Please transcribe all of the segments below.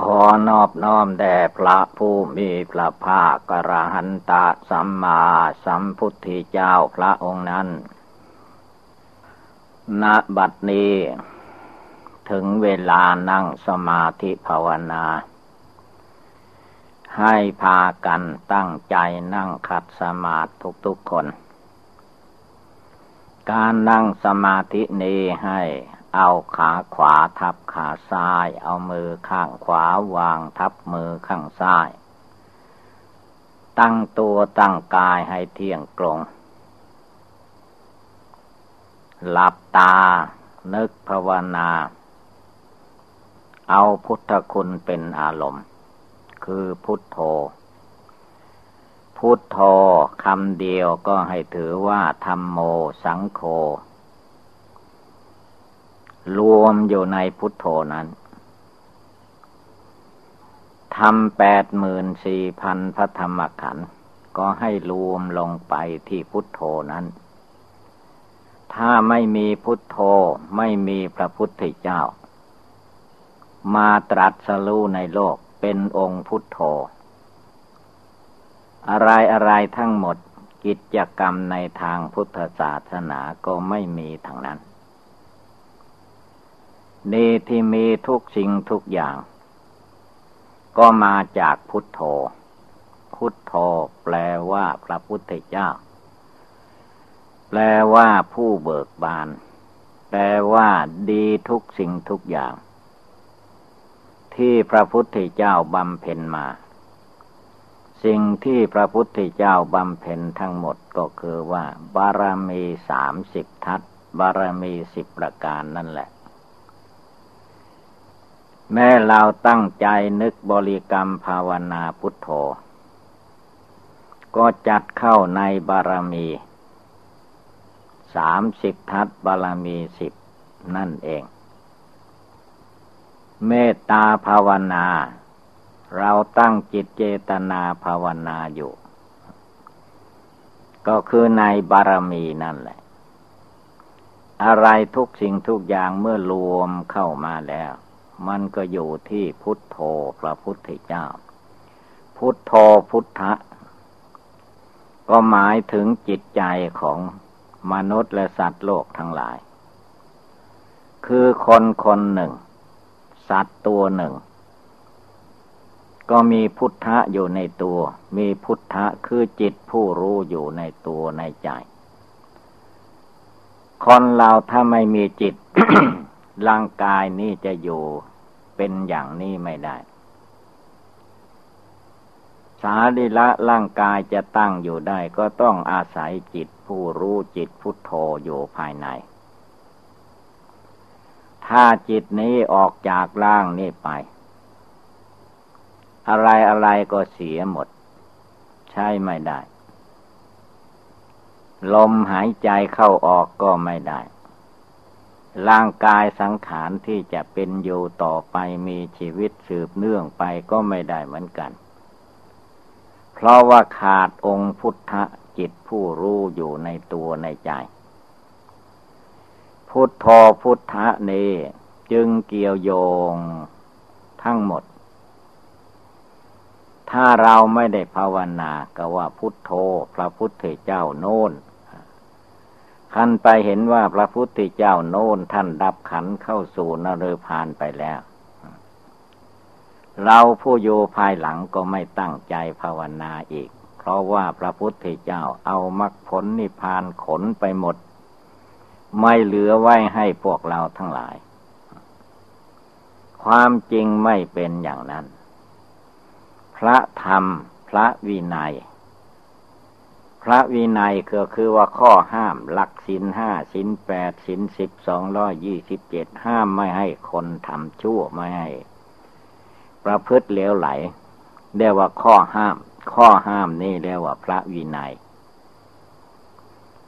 ขอนอบน้อมแด่พระผู้มีพระภาคกระหันตะสัมมาสัมพุทธเจ้าพระองค์นั้น ณ บัดนี้ ถึงเวลานั่งสมาธิภาวนา ให้พากันตั้งใจนั่งขัดสมาธิทุกๆคน การนั่งสมาธินี้ให้ เอาขาขวาทับขาซ้าย เอามือข้างขวาวางทับมือข้างซ้าย ตั้งตัวตั้งกายให้เที่ยงตรง หลับตา นึกภาวนา เอาพุทธคุณเป็นอารมณ์ คือพุทโธ พุทโธคำเดียวก็ให้ถือว่าธรรมโมสังโฆ รวมอยู่ในพุทโธนั้นทำแปดหมื่นสี่พันพระธรรมขันธ์ก็ให้รวมลงไปที่พุทโธนั้น ถ้าไม่มีพุทโธไม่มีพระพุทธเจ้า มาตรัสรู้ในโลกเป็นองค์พุทโธ อะไรอะไรทั้งหมดกิจกรรมในทางพุทธศาสนาก็ไม่มีทั้งนั้น นี่ที่มีทุกสิ่งทุกอย่าง ก็มาจากพุทโธ พุทโธแปลว่าพระพุทธเจ้า แปลว่าผู้เบิกบาน แปลว่าดีทุกสิ่งทุกอย่าง ที่พระพุทธเจ้าบำเพ็ญมา สิ่งที่พระพุทธเจ้าบำเพ็ญทั้งหมดก็คือว่า บารมีสามสิบทัศบารมีสิบประการนั่นแหละ แม้เราตั้งใจนึกบริกรรมภาวนาพุทโธ ก็จัดเข้าในบารมีสามสิบทัศบารมีสิบนั่นเอง เมตตาภาวนา เราตั้งจิตเจตนาภาวนาอยู่ ก็คือในบารมีนั่นแหละ อะไรทุกสิ่งทุกอย่างเมื่อรวมเข้ามาแล้ว มันก็อยู่ที่พุทโธพระพุทธเจ้า พุทโธพุทธะ ก็หมายถึงจิตใจของมนุษย์และสัตว์โลกทั้งหลาย คือคนคนหนึ่ง สัตว์ตัวหนึ่ง ก็มีพุทธะอยู่ในตัว มีพุทธะคือจิตผู้รู้อยู่ในตัวในใจ คนเราถ้าไม่มีจิต ร่างกายนี้จะอยู่เป็นอย่างนี้ไม่ได้ สาริละร่างกายจะตั้งอยู่ได้ ก็ต้องอาศัยจิตผู้รู้จิตพุทโธอยู่ภายใน ถ้าจิตนี้ออกจากร่างนี้ไป อะไรอะไรก็เสียหมด ใช่ไม่ได้ ลมหายใจเข้าออกก็ไม่ได้ ร่างกายสังขารที่จะเป็นอยู่ต่อไปมีชีวิตสืบเนื่องไปก็ไม่ได้เหมือนกัน เพราะว่าขาดองค์พุทธจิตผู้รู้อยู่ในตัวในใจ พุทโธพุทธะนี้จึงเกี่ยวโยงทั้งหมด ถ้าเราไม่ได้ภาวนาก็ว่าพุทโธพระพุทธเจ้าโน้น ท่านไปเห็นว่าพระพุทธเจ้าโน้นท่านดับขันเข้าสู่นรพานไปแล้ว เราผู้อยู่ภายหลังก็ไม่ตั้งใจภาวนาอีก เพราะว่าพระพุทธเจ้าเอามรรคผลนิพพานขนไปหมด ไม่เหลือไว้ให้พวกเราทั้งหลาย ความจริงไม่เป็นอย่างนั้น พระธรรมพระวินัย พระวินัยก็คือว่าข้อห้ามหลักสินห้าสินแปดสินสิบสองร้อยยี่สิบเจ็ดห้ามไม่ให้คนทำชั่วไม่ให้ ประพฤติเลวไหลเรียกว่าข้อห้าม ข้อห้ามนี่เรียกว่าพระวินัย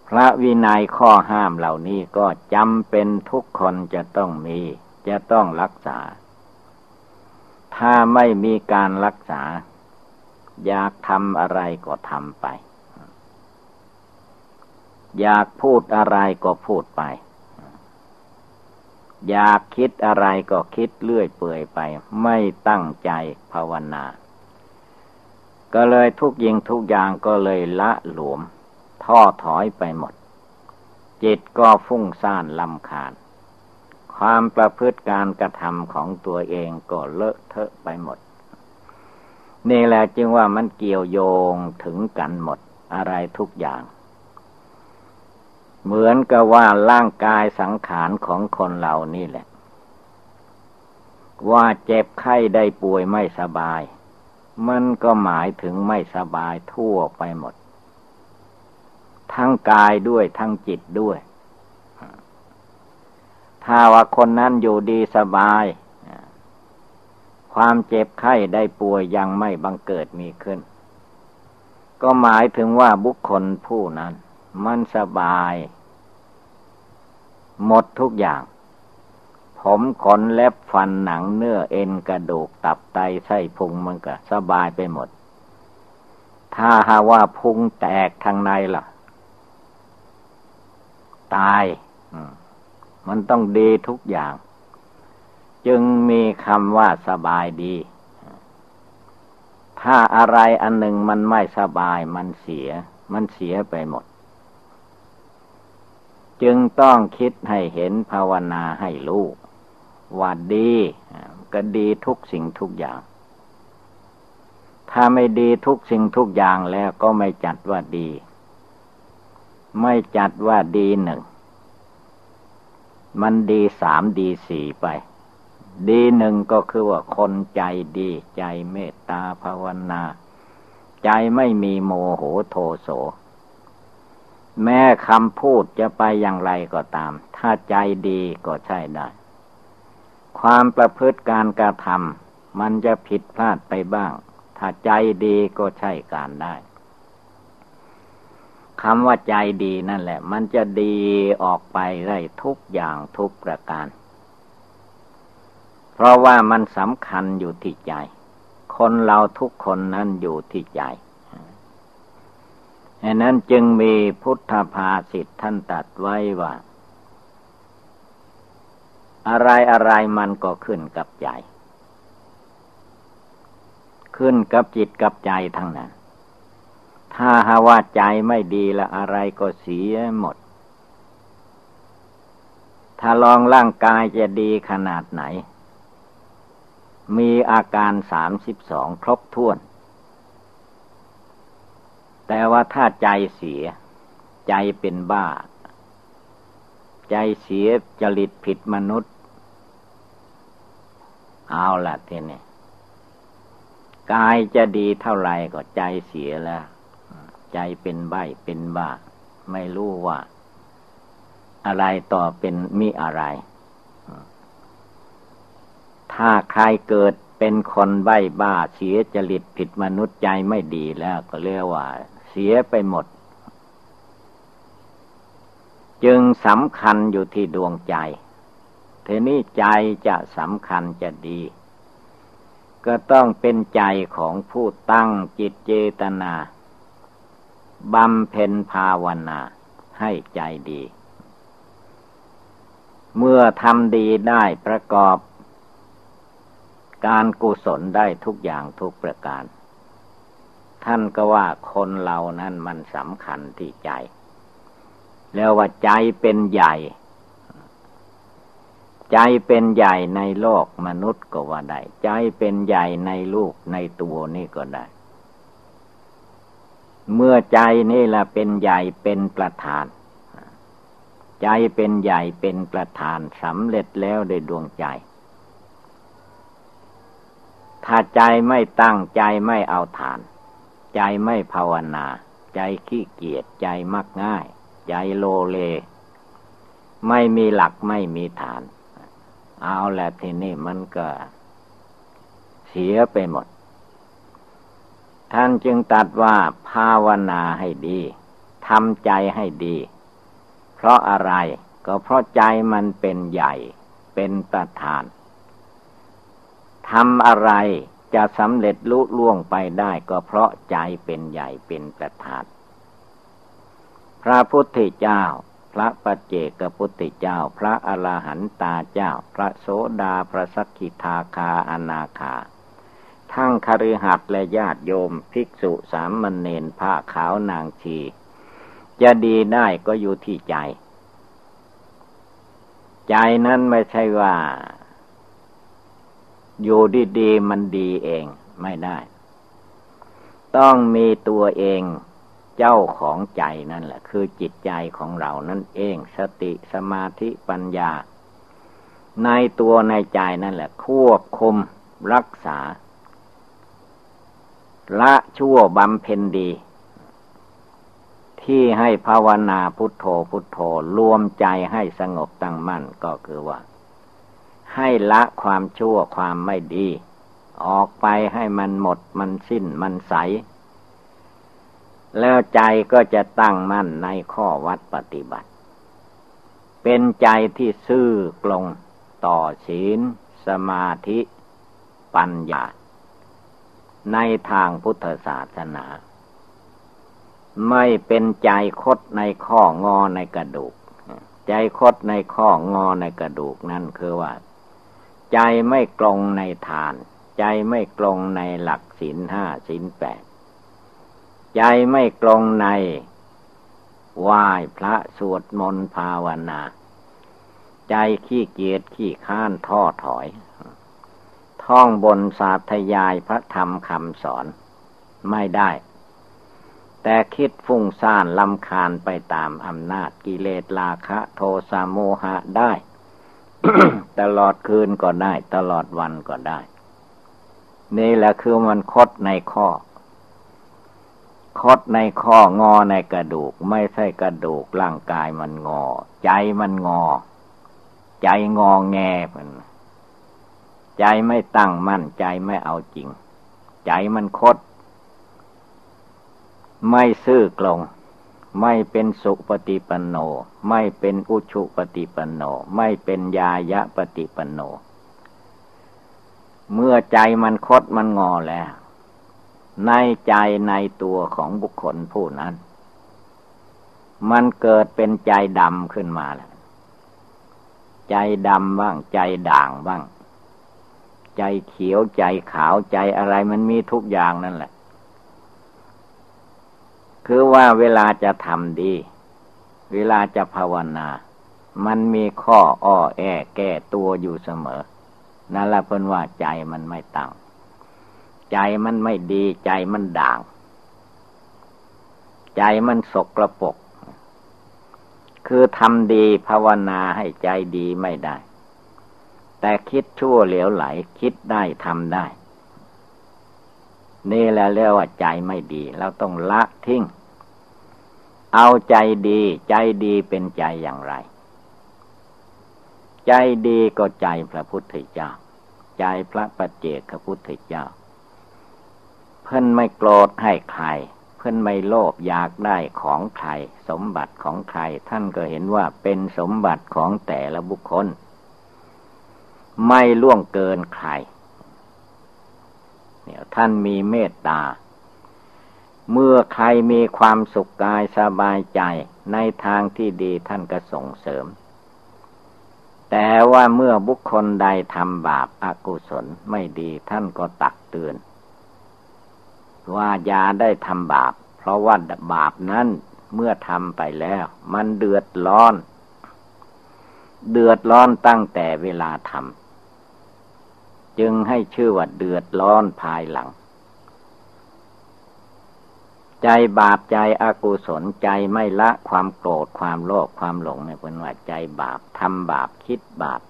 พระวินัยข้อห้ามเหล่านี้ก็จำเป็นทุกคนจะต้องมี จะต้องรักษา ถ้าไม่มีการรักษา อยากทำอะไรก็ทำไป อยากพูดอะไรก็พูดไป อยากคิดอะไรก็คิดเลื่อยเปื่อยไป ไม่ตั้งใจภาวนา ก็เลยทุกยิงทุกอย่างก็เลยละหลวมท้อถอยไปหมด จิตก็ฟุ้งซ่านลำคาญ ความประพฤติการกระทำของตัวเองก็เลอะเทอะไปหมด นี่แหละจึงว่ามันเกี่ยวโยงถึงกันหมดอะไรทุกอย่าง เหมือนกับว่าร่างกายสังขารของคนเรานี่แหละ ว่าเจ็บไข้ได้ป่วยไม่สบาย มันก็หมายถึงไม่สบายทั่วไปหมด ทั้งกายด้วยทั้งจิตด้วย ถ้าว่าคนนั้นอยู่ดีสบาย ความเจ็บไข้ได้ป่วยยังไม่บังเกิดมีขึ้น ก็หมายถึงว่าบุคคลผู้นั้นมันสบาย หมดทุกอย่าง ผมขนเล็บฟันหนังเนื้อเอ็นกระดูกตับไตไส้พุงมันก็สบายไปหมด ถ้าหาว่าพุงแตกทางในล่ะ ตาย มันต้องดีทุกอย่าง จึงมีคำว่าสบายดี ถ้าอะไรอันหนึ่งมันไม่สบายมันเสีย มันเสียไปหมด จึงต้องคิดให้เห็นภาวนาให้ลูกว่าดีก็ดีทุกสิ่งทุกอย่าง ถ้าไม่ดีทุกสิ่งทุกอย่างแล้วก็ไม่จัดว่าดี ไม่จัดว่าดีหนึ่ง มันดีสามดีสี่ไป ดีหนึ่งก็คือว่าคนใจดีใจเมตตาภาวนา ใจไม่มีโมโหโทโส แม้คำพูดจะไปอย่างไรก็ตาม ถ้าใจดีก็ใช่ได้ ความประพฤติการกระทำมันจะผิดพลาดไปบ้าง ถ้าใจดีก็ใช่การได้คำว่าใจดีนั่นแหละ มันจะดีออกไปได้ทุกอย่างทุกประการ เพราะว่ามันสำคัญอยู่ที่ใจ คนเราทุกคนนั้นอยู่ที่ใจ ดังนั้นจึงมีพุทธภาษิตท่านตัดไว้ว่า อะไรอะไรมันก็ขึ้นกับใจ ขึ้นกับจิตกับใจทั้งนั้น ถ้าหาว่าใจไม่ดีละอะไรก็เสียหมด ถ้าลองร่างกายจะดีขนาดไหน มีอาการสามสิบสองครบถ้วน แต่ว่าถ้าใจเสีย ใจเป็นบ้า ใจเสียจริตผิดมนุษย์ เอาละทีนี้กายจะดีเท่าไรก็ใจเสียแล้ว ใจเป็นใบเป็นบ้า ไม่รู้ว่า อะไรต่อเป็นมิอะไร ถ้าใครเกิดเป็นคนใบ้บ้าเสียจริตผิดมนุษย์ใจไม่ดีแล้วก็เรียกว่า เสียไปหมด จึงสำคัญอยู่ที่ดวงใจทีนี้ใจจะสำคัญจะดี ก็ต้องเป็นใจของผู้ตั้งจิตเจตนาบำเพ็ญภาวนาให้ใจดี เมื่อทำดีได้ประกอบ การกุศลได้ทุกอย่างทุกประการ ท่านก็ว่าคนเรานั้นมันสำคัญที่ใจ แล้วว่าใจเป็นใหญ่ ใจเป็นใหญ่ในโลกมนุษย์ก็ว่าได้ ใจเป็นใหญ่ในลูกในตัวนี่ก็ได้ เมื่อใจนี่แหละเป็นใหญ่เป็นประธาน ใจเป็นใหญ่เป็นประธานสำเร็จแล้วโดยดวงใจถ้าใจไม่ตั้งใจไม่เอาฐาน ใจไม่ภาวนา ใจขี้เกียจใจมักง่าย ใจโลเล ไม่มีหลักไม่มีฐาน เอาแหละทีนี้มันก็เสียไปหมด ท่านจึงตัดว่าภาวนาให้ดีทำใจให้ดี เพราะอะไรก็เพราะใจมันเป็นใหญ่ เป็นประธานทำอะไร จะสำเร็จลุล่วงไปได้ก็เพราะใจเป็นใหญ่เป็นประธานพระพุทธเจ้า พระปัจเจกพุทธเจ้า พระอรหันตาเจ้า พระโสดาพระสักกิทาคาอนาคา ทั้งคฤหัสถ์และญาติโยมภิกษุสามมณเณรผ้าขาวนางชี จะดีได้ก็อยู่ที่ใจ ใจนั้นไม่ใช่ว่า อยู่ดีๆมันดีเองไม่ได้ ต้องมีตัวเองเจ้าของใจนั่นแหละ คือจิตใจของเรานั่นเอง สติสมาธิปัญญา ในตัวในใจนั่นแหละ ควบคุมรักษา ละชั่วบำเพ็ญดี ที่ให้ภาวนาพุทโธพุทโธรวมใจให้สงบตั้งมั่นก็คือว่า ให้ละความชั่วความไม่ดี ออกไปให้มันหมดมันสิ้นมันใส แล้วใจก็จะตั้งมั่นในข้อวัดปฏิบัติ เป็นใจที่ซื่อกลงต่อศีล สมาธิ ปัญญา ในทางพุทธศาสนา ไม่เป็นใจคดในข้องอในกระดูก ใจคดในข้องอในกระดูกนั่นคือว่า ใจไม่กลงในทาน ใจไม่กลงในหลักศีลห้าศีลแปดใจไม่กลงในไหว้พระสวดมนต์ภาวนา ใจขี้เกียจขี้ข้านท้อถอย ท่องบนสาธยายพระธรรมคำสอนไม่ได้ แต่คิดฟุ้งซ่านลำคาญไปตามอำนาจกิเลสราคะ โทสะโมหะได้ ตลอดคืนก็ได้ ตลอดวันก็ได้ นี่แหละคือมันคดในข้อ คดในข้องอในกระดูก ไม่ใช่กระดูกร่างกายมันงอ ใจมันงอ ใจงอแงมันใจไม่ตั้งมั่นใจไม่เอาจริง ใจมันคด ไม่ซื่อกลง ไม่เป็นสุปฏิปันโน ไม่เป็นอุชุปฏิปันโน ไม่เป็นยายะปฏิปันโน เมื่อใจมันคดมันงอแล้ว ในใจในตัวของบุคคลผู้นั้น มันเกิดเป็นใจดำขึ้นมาแล้วใจดำบ้าง ใจด่างบ้าง ใจเขียวใจขาวใจอะไรมันมีทุกอย่างนั่นแหละ คือว่าเวลาจะทำดี เวลาจะภาวนา มันมีข้ออ้อแอแก้ตัวอยู่เสมอ นั่นแหละเพิ่นว่าใจมันไม่ตั้ง ใจมันไม่ดีใจมันด่าง ใจมันสกระปก คือทำดีภาวนาให้ใจดีไม่ได้ แต่คิดชั่วเหลวไหล คิดได้ทำได้นี่แหละเรียกว่าใจไม่ดี เราต้องละทิ้ง เอาใจดี ใจดีเป็นใจอย่างไร ใจดีก็ใจพระพุทธเจ้า ใจพระปัจเจกพระพุทธเจ้า เพิ่นไม่โกรธให้ใคร เพิ่นไม่โลภอยากได้ของใคร สมบัติของใคร ท่านก็เห็นว่าเป็นสมบัติของแต่ละบุคคล ไม่ล่วงเกินใครเนี่ยท่านมีเมตตา เมื่อใครมีความสุขกายสบายใจในทางที่ดีท่านก็ส่งเสริม แต่ว่าเมื่อบุคคลใดทำบาปอากุศลไม่ดีท่านก็ตักเตือน ว่าอย่าได้ทำบาป เพราะว่าบาปนั้นเมื่อทำไปแล้ว มันเดือดร้อน เดือดร้อนตั้งแต่เวลาทำจึงให้ชื่อว่าเดือดร้อนภายหลัง ใจบาปใจอกุศลใจไม่ละความโกรธความโลภความหลงเนี่ยเป็นว่าใจบาปทำบาปคิดบาป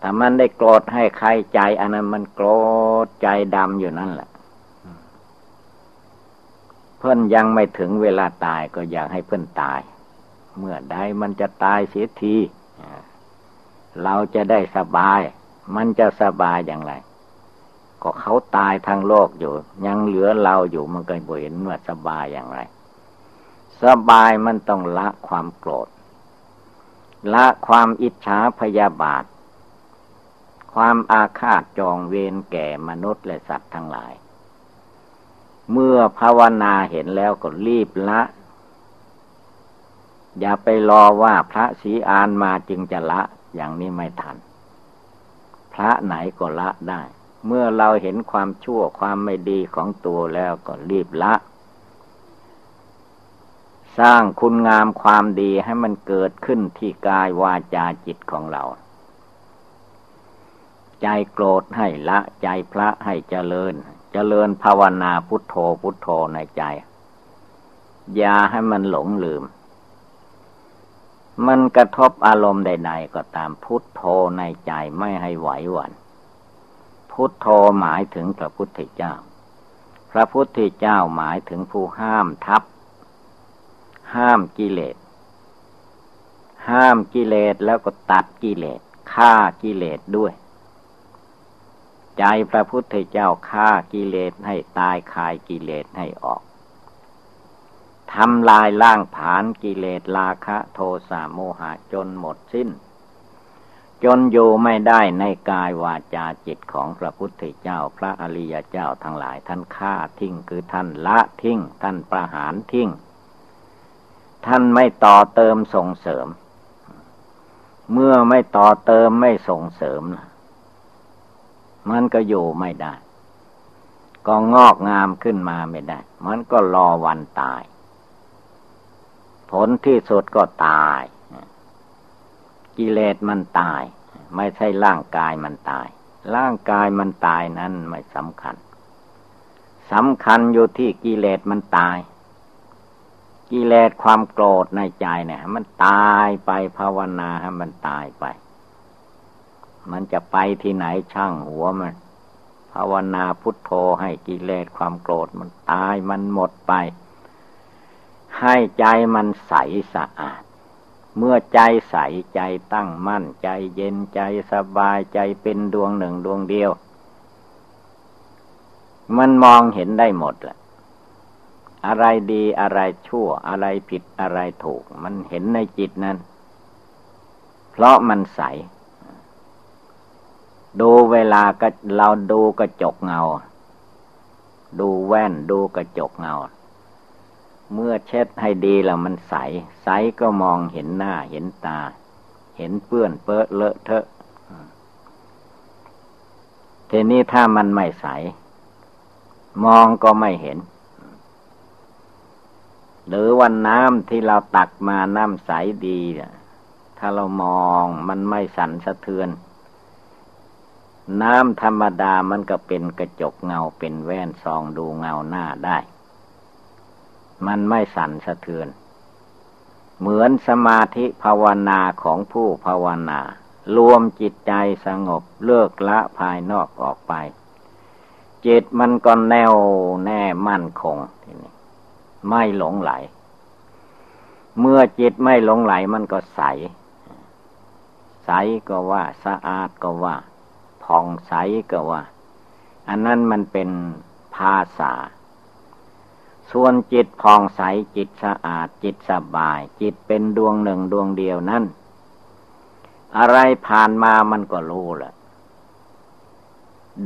ถ้ามันได้โกรธให้ใครใจอันนั้นมันโกรธใจดำอยู่นั่นแหละเพื่อนยังไม่ถึงเวลาตายก็อยากให้เพื่อนตาย เมื่อใดมันจะตายเสียทีเราจะได้สบาย มันจะสบายอย่างไร ก็เขาตายทางโลกอยู่ ยังเหลือเราอยู่มันก็บ่เห็นว่าสบายอย่างไร สบายมันต้องละความโกรธ ละความอิจฉาพยาบาท ความอาฆาตจองเวรแก่มนุษย์และสัตว์ทั้งหลาย เมื่อภาวนาเห็นแล้วก็รีบละ อย่าไปรอว่าพระศรีอานมาจึงจะละอย่างนี้ไม่ทัน พระไหนก็ละได้ เมื่อเราเห็นความชั่วความไม่ดีของตัวแล้วก็รีบละ สร้างคุณงามความดีให้มันเกิดขึ้นที่กายวาจาจิตของเรา ใจโกรธให้ละใจพระให้เจริญ เจริญภาวนาพุทโธพุทโธในใจ อย่าให้มันหลงลืม มันกระทบอารมณ์ใด ๆ ก็ตามพุทโธในใจไม่ให้ไหวหวัน่น พุทโธหมายถึงพระพุทธเจ้า พระพุทธเจ้าหมายถึงผู้ห้ามทับ ห้ามกิเลส ห้ามกิเลสแล้วก็ตัดกิเลสฆ่ากิเลสด้วย ใจพระพุทธเจ้าฆ่ากิเลสให้ตายคายกิเลสให้ออกทำลายล่างผานกิเลสราคะ โทสะโมหะจนหมดสิ้น จนอยู่ไม่ได้ในกายวาจาจิตของพระพุทธเจ้าพระอริยเจ้าทั้งหลายท่านฆ่าทิ้งคือท่านละทิ้ง ท่านประหารทิ้ง ท่านไม่ต่อเติมส่งเสริม เมื่อไม่ต่อเติมไม่ส่งเสริม มันก็อยู่ไม่ได้ ก็งอกงามขึ้นมาไม่ได้ มันก็รอวันตาย ผลที่สุดก็ตาย กิเลสมันตาย ไม่ใช่ร่างกายมันตาย ร่างกายมันตายนั้นไม่สำคัญสำคัญอยู่ที่กิเลสมันตาย กิเลสความโกรธในใจเนี่ยมันตายไปภาวนาให้มันตายไป มันจะไปที่ไหนช่างหัวมัน ภาวนาพุทโธให้กิเลสความโกรธมันตายมันหมดไป ให้ใจมันใสสะอาด เมื่อใจใสใจตั้งมั่นใจเย็นใจสบายใจเป็นดวงหนึ่งดวงเดียว มันมองเห็นได้หมดแหละอะไรดีอะไรชั่ว อะไรผิดอะไรถูก มันเห็นในจิตนั้น เพราะมันใส ดูเวลาก็เราดูกระจกเงา ดูแว่นดูกระจกเงา เมื่อเช็ดให้ดีแล้วมันใส ใสก็มองเห็นหน้าเห็นตา เห็นเปื้อนเปื้อเลอะเทอะทีนี้ถ้ามันไม่ใส มองก็ไม่เห็น หรือวันน้ำที่เราตักมาน้ำใสดีถ้าเรามองมันไม่สั่นสะเทือน น้ำธรรมดามันก็เป็นกระจกเงาเป็นแว่นซองดูเงาหน้าได้ มันไม่สั่นสะเทือน เหมือนสมาธิภาวนาของผู้ภาวนา รวมจิตใจสงบเลิกละภายนอกออกไป จิตมันก็แน่วแน่มั่นคงทีนี้ไม่หลงไหล เมื่อจิตไม่หลงไหลมันก็ใส ใสก็ว่าสะอาดก็ว่าผ่องใสก็ว่า อันนั้นมันเป็นภาษา ส่วนจิตผ่องใสจิตสะอาดจิตสบาย จิตเป็นดวงหนึ่งดวงเดียวนั่น อะไรผ่านมามันก็รู้แหละ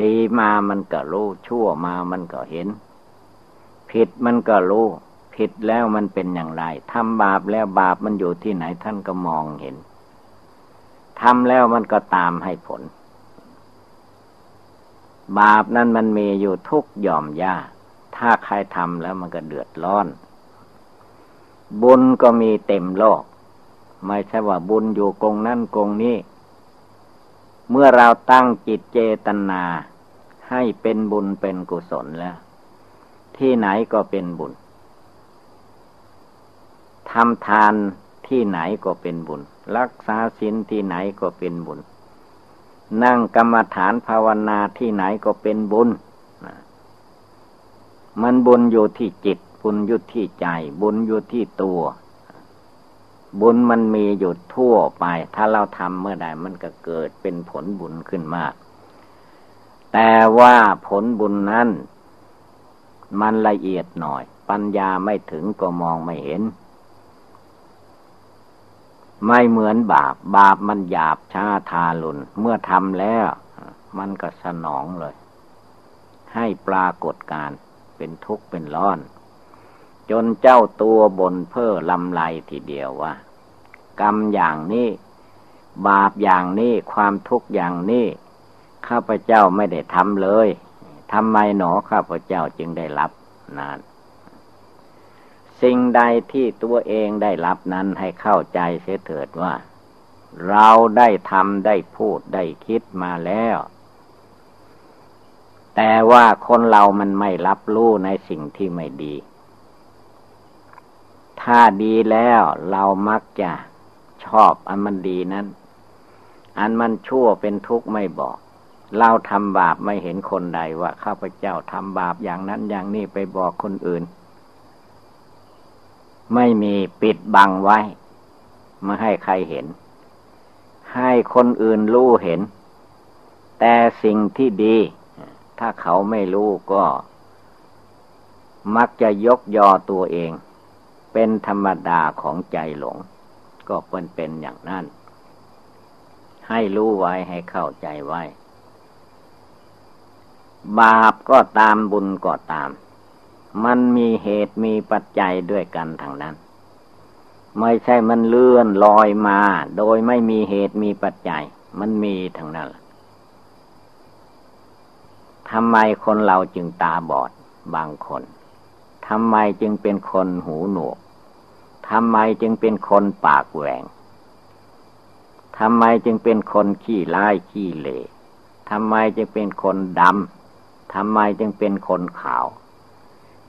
ดีมามันก็รู้ ชั่วมามันก็เห็น ผิดมันก็รู้ ผิดแล้วมันเป็นอย่างไรทำบาปแล้วบาปมันอยู่ที่ไหนท่านก็มองเห็นทำแล้วมันก็ตามให้ผล บาปนั้นมันมีอยู่ทุกหย่อมยา ถ้าใครทำแล้วมันก็เดือดร้อน บุญก็มีเต็มโลก ไม่ใช่ว่าบุญอยู่กงนั่นกงนี้ เมื่อเราตั้งจิตเจตนาให้เป็นบุญเป็นกุศลแล้ว ที่ไหนก็เป็นบุญทำทานที่ไหนก็เป็นบุญ รักษาศีลที่ไหนก็เป็นบุญ นั่งกรรมฐานภาวนาที่ไหนก็เป็นบุญ มันบุญอยู่ที่จิต บุญอยู่ที่ใจ บุญอยู่ที่ตัว บุญมันมีอยู่ทั่วไป ถ้าเราทำเมื่อใดมันก็เกิดเป็นผลบุญขึ้นมา แต่ว่าผลบุญนั้น มันละเอียดหน่อย ปัญญาไม่ถึงก็มองไม่เห็น ไม่เหมือนบาป บาปมันหยาบช้าทาลุนเมื่อทำแล้ว มันก็สนองเลย ให้ปรากฏการ เป็นทุกข์เป็นร้อน จนเจ้าตัวบนเพ้อลำไรทีเดียวว่า กรรมอย่างนี้ บาปอย่างนี้ความทุกข์อย่างนี้ข้าพเจ้าไม่ได้ทำเลยทำไมหนอข้าพเจ้าจึงได้รับนานสิ่งใดที่ตัวเองได้รับนั้นให้เข้าใจเสียเถิดว่า เราได้ทำได้พูดได้คิดมาแล้ว แต่ว่าคนเรามันไม่รับรู้ในสิ่งที่ไม่ดี ถ้าดีแล้วเรามักจะชอบอันมันดีนั้น อันมันชั่วเป็นทุกข์ไม่บอก เราทำบาปไม่เห็นคนใดว่าข้าพเจ้าทำบาปอย่างนั้นอย่างนี้ไปบอกคนอื่น ไม่มีปิดบังไว้ไม่ให้ใครเห็น ให้คนอื่นรู้เห็น แต่สิ่งที่ดี ถ้าเขาไม่รู้ก็ มักจะยกยอตัวเอง เป็นธรรมดาของใจหลง ก็เป็นเป็นอย่างนั้น ให้รู้ไว้ให้เข้าใจไว้ บาปก็ตามบุญก็ตาม มันมีเหตุมีปัจจัยด้วยกันทางนั้น ไม่ใช่มันเลื่อนลอยมา โดยไม่มีเหตุมีปัจจัย มันมีทางนั้น ทำไมคนเราจึงตาบอดบางคนทำไมจึงเป็นคนหูหนวกทำไมจึงเป็นคนปากแหวงทำไมจึงเป็นคนขี้ร้ายขี้เหล่ทำไมจึงเป็นคนดำทำไมจึงเป็นคนขาว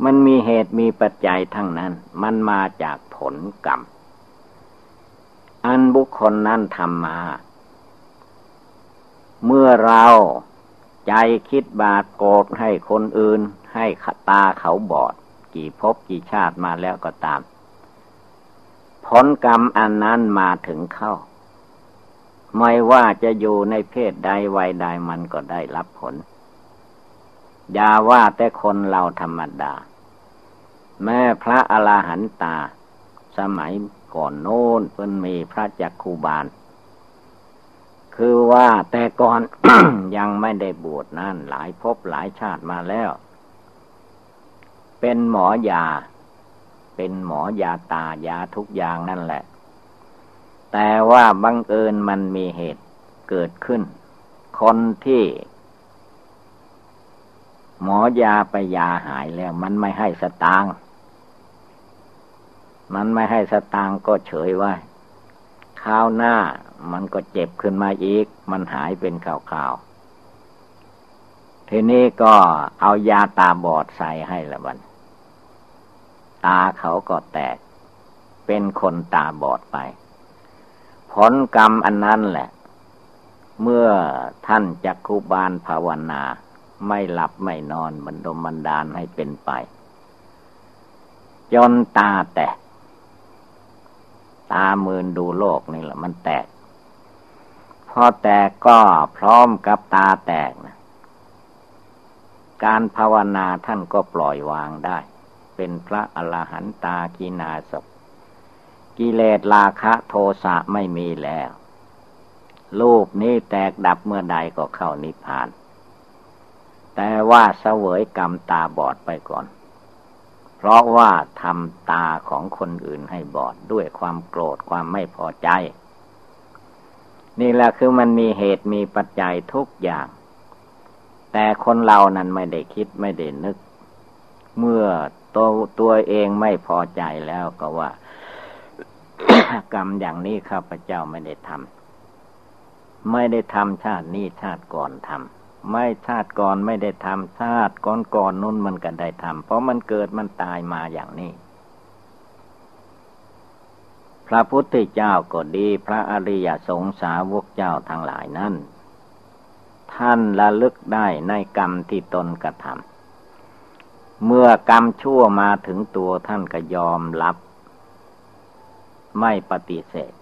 มันมีเหตุมีปัจจัยทั้งนั้น มันมาจากผลกรรม อันบุคคลนั้นทำมา เมื่อเรา ใจคิดบาดโกรธให้คนอื่น ให้ขตาเขาบอด กี่ภพกี่ชาติมาแล้วก็ตาม ผลกรรมอันนั้นมาถึงเข้า ไม่ว่าจะอยู่ในเพศใดวัยใดมันก็ได้รับผล อย่าว่าแต่คนเราธรรมดา แม่พระอราหันตา สมัยก่อนโน้นเพิ่นมีพระจักคูบาล คือว่าแต่ก่อนยังไม่ได้บวชนั่นหลายภพหลายชาติมาแล้ว เป็นหมอยา เป็นหมอยาตายาทุกอย่างนั่นแหละ แต่ว่าบังเอิญมันมีเหตุเกิดขึ้น คนที่ หมอยาไปยาหายแล้ว มันไม่ให้สตางค์มันไม่ให้สตางค์ก็เฉยไว้ ข้าวหน้ามันก็เจ็บขึ้นมาอีก มันหายเป็นข่าวๆ ทีนี้ก็เอายาตาบอดใส่ให้ละวัน ตาเขาก็แตก เป็นคนตาบอดไป ผลกรรมอันนั้นแหละ เมื่อท่านจักคุบาลภาวนา ไม่หลับไม่นอนบันดมบันดาลให้เป็นไป จนตาแตก ตามืนดูโลกนี่แหละมันแตก พอแตกก็พร้อมกับตาแตกนะการภาวนาท่านก็ปล่อยวางได้ เป็นพระอรหันตากีนาศกิเลสราคะโทสะไม่มีแล้วรูปนี้แตกดับเมื่อใดก็เข้านิพพาน แต่ว่าเสวยกรรมตาบอดไปก่อน เพราะว่าทำตาของคนอื่นให้บอดด้วยความโกรธความไม่พอใจ นี่แหละคือมันมีเหตุมีปัจจัยทุกอย่าง แต่คนเรานั้นไม่ได้คิดไม่ได้นึก เมื่อตัวตัวเองไม่พอใจแล้วก็ว่ากรรมอย่างนี้ข้าพเจ้าไม่ได้ทำไม่ได้ทำชาตินี้ชาติก่อนทำ ไม่ชาติก่อนไม่ได้ทำชาติก่อนก่อนนู้นมันก็ได้ทำเพราะมันเกิดมันตายมาอย่างนี้ พระพุทธเจ้าก็ดี พระอริยสงสาวกเจ้าทั้งหลายนั้นท่านละลึกได้ในกรรมที่ตนกระทำเมื่อกรรมชั่วมาถึงตัวท่านก็ยอมรับ ไม่ปฏิเสธ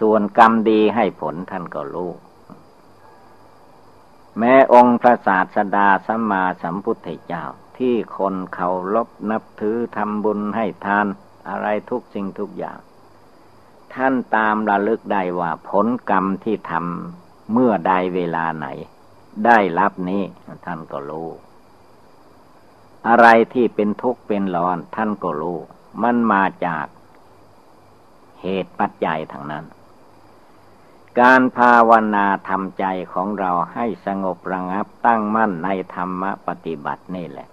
ส่วนกรรมดีให้ผลท่านก็รู้ แม้องค์พระศาสดาสัมมาสัมพุทธเจ้า ที่คนเขาลบนับถือทำบุญให้ทานอะไรทุกสิ่งทุกอย่าง ท่านตามระลึกได้ว่าผลกรรมที่ทำเมื่อใดเวลาไหน ได้รับนี้ท่านก็รู้ อะไรที่เป็นทุกข์เป็นร้อนท่านก็รู้ มันมาจากเหตุปัจจัยทางนั้น การภาวนาทำใจของเราให้สงบระงับตั้งมั่นในธรรมปฏิบัตินี่แหละ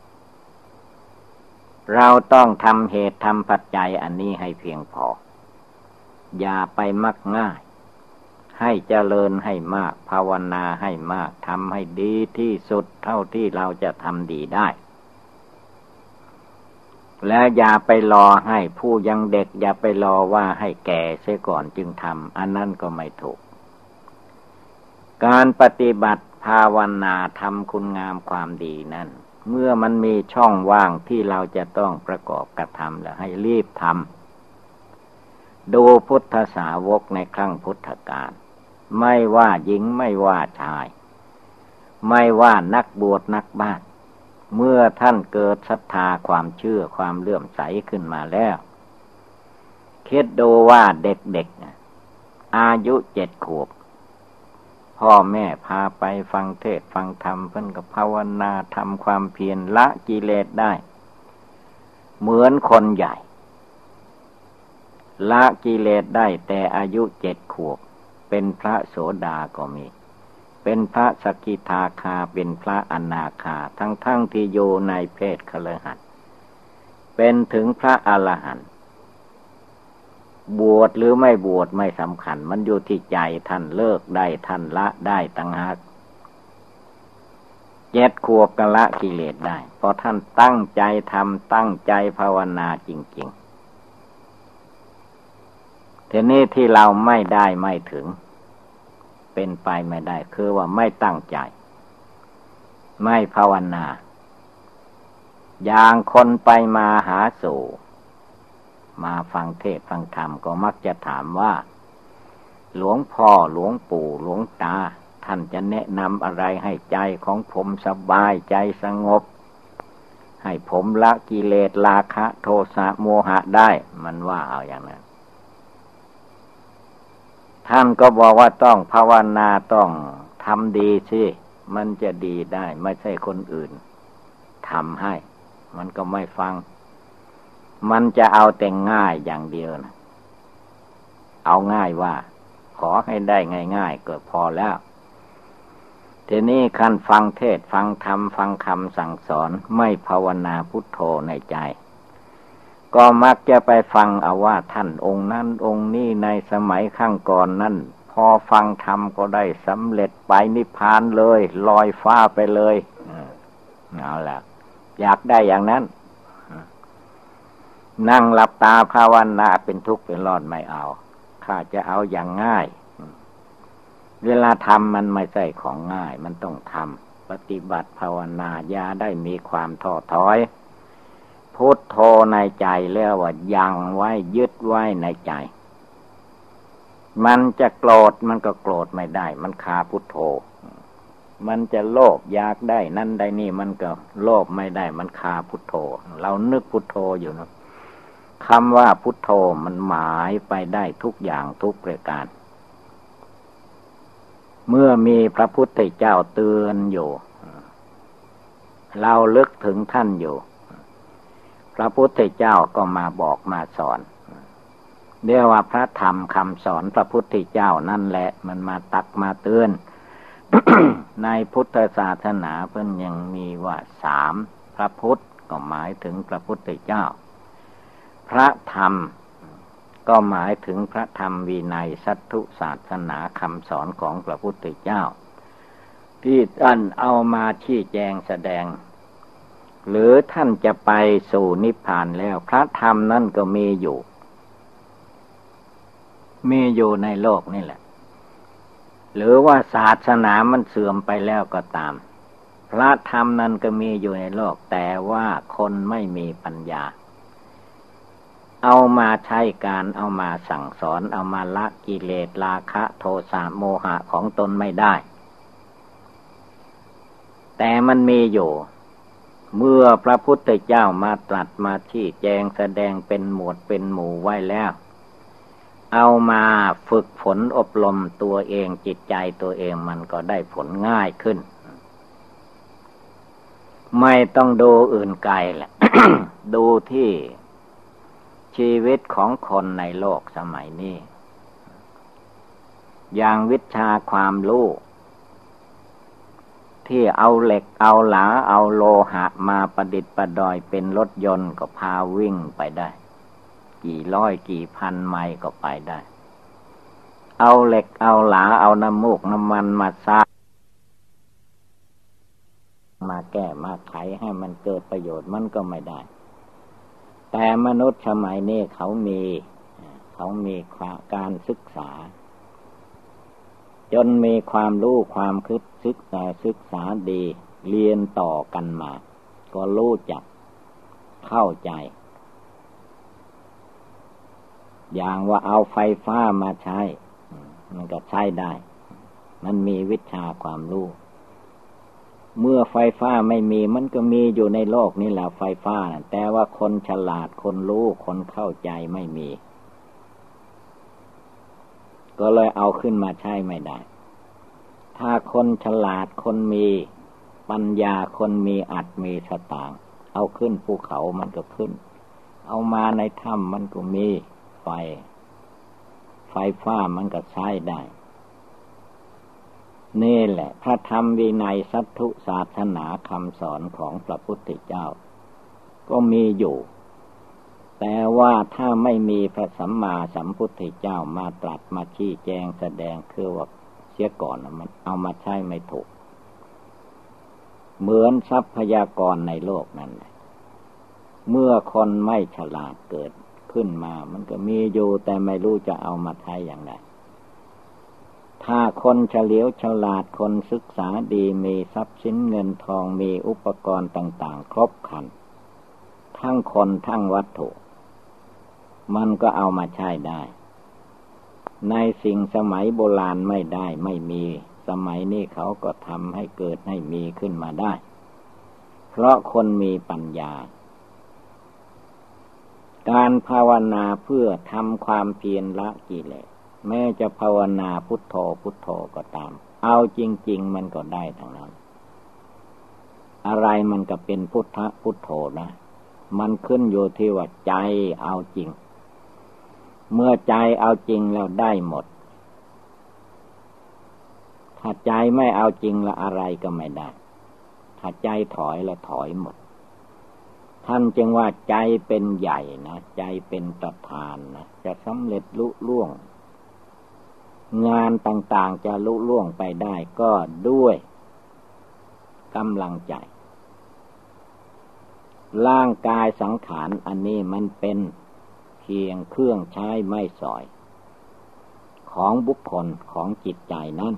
เราต้องทำเหตุทำปัจจัยอันนี้ให้เพียงพอ อย่าไปมักง่าย ให้เจริญให้มาก ภาวนาให้มากทำให้ดีที่สุดเท่าที่เราจะทำดีได้ และอย่าไปรอให้ผู้ยังเด็ก อย่าไปรอว่าให้แก่เสียก่อนจึงทำอันนั้นก็ไม่ถูก การปฏิบัติภาวนาทำคุณงามความดีนั้นเมื่อมันมีช่องว่างที่เราจะต้องประกอบกระทำแล้วให้รีบทำดูพุทธสาวกในครั้งพุทธกาลไม่ว่าหญิงไม่ว่าชาย ไม่ว่านักบวชนักบ้านเมื่อท่านเกิดศรัทธาความเชื่อความเลื่อมใสขึ้นมาแล้วคิดดูว่าเด็กๆอายุเจ็ดขวบ พ่อแม่พาไปฟังเทศฟังธรรมเพิ่นกับภาวนาทำความเพียรละกิเลสได้ เหมือนคนใหญ่ ละกิเลสได้แต่อายุเจ็ดขวบ เป็นพระโสดาก็มี เป็นพระสกิทาคาเป็นพระอนาคาทั้งทั้งที่อยู่ในเพศเคลหัดเป็นถึงพระอรหันต์ บวชหรือไม่บวชไม่สำคัญ มันอยู่ที่ใจท่านเลิกได้ท่านละได้ตั้งหากเจ็ดขวบกละกิเลสได้พราะท่านตั้งใจทำตั้งใจภาวนาจริง ๆ ทีนี้ที่เราไม่ได้ไม่ถึง เป็นไปไม่ได้ คือว่าไม่ตั้งใจ ไม่ภาวนา อย่างคนไปมาหาสู่ มาฟังเทศฟังธรรมก็มักจะถามว่า หลวงพ่อหลวงปู่หลวงตา ท่านจะแนะนำอะไรให้ใจของผมสบายใจสงบ ให้ผมละกิเลสราคะ โทสะโมหะได้ มันว่าเอาอย่างนั้น ท่านก็บอกว่าต้องภาวนาต้องทำดีสิมันจะดีได้ ไม่ใช่คนอื่นทำให้ มันก็ไม่ฟัง มันจะเอาแต่งง่ายอย่างเดียวนะเอาง่ายว่า ขอให้ได้ง่ายๆก็พอแล้ว ทีนี้ขั้นฟังเทศฟังธรรม ฟังคำสั่งสอนไม่ภาวนาพุทโธในใจ ก็มักจะไปฟังเอาว่าท่านองค์นั้นองค์นี้ในสมัยข้างก่อนนั้นพอฟังธรรมก็ได้สำเร็จไปนิพพานเลย ลอยฟ้าไปเลยเอาละอยากได้อย่างนั้น นั่งหลับตาภาวนาเป็นทุกข์เป็นร้อนไม่เอา ข้าจะเอาอย่างง่าย เวลาทำมันไม่ใช่ของง่าย มันต้องทำปฏิบัติภาวนายาได้มีความท้อถอยพุทโธในใจแล้วว่ายังไว้ยึดไว้ในใจ มันจะโกรธมันก็โกรธไม่ได้ มันคาพุทโธ มันจะโลภอยากได้ นั่นได้นี่มันก็โลภไม่ได้ มันคาพุทโธ เรานึกพุทโธอยู่นะ คำว่าพุทโธมันหมายไปได้ทุกอย่างทุกประการ เมื่อมีพระพุทธเจ้าเตือนอยู่ เราลึกถึงท่านอยู่ พระพุทธเจ้าก็มาบอกมาสอนเรียกว่าพระธรรมคำสอนพระพุทธเจ้านั่นแหละ มันมาตักมาเตือน ในพุทธศาสนาเพิ่นยังมีว่าสามพระพุทธก็หมายถึงพระพุทธเจ้า พระธรรม ก็หมายถึงพระธรรมวินัยสัตถุศาสนาคำสอนของพระพุทธเจ้า ที่ท่านเอามาชี้แจงแสดง หรือท่านจะไปสู่นิพพานแล้ว พระธรรมนั่นก็มีอยู่ มีอยู่ในโลกนี่แหละ หรือว่าศาสนามันเสื่อมไปแล้วก็ตาม พระธรรมนั้นก็มีอยู่ในโลก แต่ว่าคนไม่มีปัญญา เอามาใช้การเอามาสั่งสอนเอามาละกิเลสราคะ โทสะโมหะของตนไม่ได้ แต่มันมีอยู่ เมื่อพระพุทธเจ้ามาตรัสมาชี้แจงแสดงเป็นหมวดเป็นหมู่ไว้แล้ว เอามาฝึกฝนอบรมตัวเองจิตใจตัวเองมันก็ได้ผลง่ายขึ้น ไม่ต้องดูอื่นไกลแหละดูที่ ชีวิตของคนในโลกสมัยนี้ อย่างวิชาความรู้ที่เอาเหล็กเอาหลาเอาโลหะมาประดิษฐ์ประดอยเป็นรถยนต์ก็พาวิ่งไปได้ กี่ร้อยกี่พันไมล์ก็ไปได้ เอาเหล็กเอาหลาเอาน้ำมูกน้ำมันมาซามาแก้มาไขให้มันเกิดประโยชน์มันก็ไม่ได้ แต่มนุษย์สมัยนี้เขามี เขามีการศึกษา จนมีความรู้ความคิดศึกษาศึกษาดี เรียนต่อกันมา ก็รู้จัก เข้าใจ อย่างว่าเอาไฟฟ้ามาใช้ มันก็ใช้ได้ มันมีวิชาความรู้ เมื่อไฟฟ้าไม่มีมันก็มีอยู่ในโลกนี่แหละไฟฟ้า แต่ว่าคนฉลาดคนรู้คนเข้าใจไม่มี ก็เลยเอาขึ้นมาใช้ไม่ได้ ถ้าคนฉลาดคนมีปัญญาคนมีอัดมีสตาง เอาขึ้นภูเขามันก็ขึ้น เอามาในถ้ำมันก็มีไฟ ไฟฟ้ามันก็ใช้ได้ นี่แหละ พระธรรมวินัยสัตถุศาสนาคำสอนของพระพุทธเจ้า ก็มีอยู่ แต่ว่าถ้าไม่มีพระสัมมาสัมพุทธเจ้ามาตรัสมาชี้แจงแสดงคือว่าเสียก่อนมันเอามาใช้ไม่ถูก เหมือนทรัพยากรในโลกนั้นเมื่อคนไม่ฉลาดเกิดขึ้นมา มันก็มีอยู่แต่ไม่รู้จะเอามาใช้อย่างไร ถ้าคนเฉลียวฉลาดคนศึกษาดีมีทรัพย์สินเงินทองมีอุปกรณ์ต่างๆ ครบครัน ทั้งคนทั้งวัตถุ มันก็เอามาใช้ได้ ในสิ่งสมัยโบราณไม่ได้ไม่มี สมัยนี้เขาก็ทำให้เกิดให้มีขึ้นมาได้ เพราะคนมีปัญญา การภาวนาเพื่อทำความเพียรละกิเลส แม้จะภาวนาพุทโธพุทโธก็ตาม เอาจริง ๆ มันก็ได้ทั้งนั้น อะไรมันก็เป็นพุทธพุทโธนะ มันขึ้นอยู่ที่ว่าใจเอาจริง เมื่อใจเอาจริงแล้วได้หมด ถ้าใจไม่เอาจริงแล้วอะไรก็ไม่ได้ ถ้าใจถอยแล้วถอยหมดท่านจึงว่าใจเป็นใหญ่นะ ใจเป็นประธานนะ จะสำเร็จลุล่วง งานต่างๆจะลุล่วงไปได้ก็ด้วยกำลังใจ ร่างกายสังขารอันนี้มันเป็นเพียงเครื่องใช้ไม่สอย ของบุคคลของจิตใจนั้น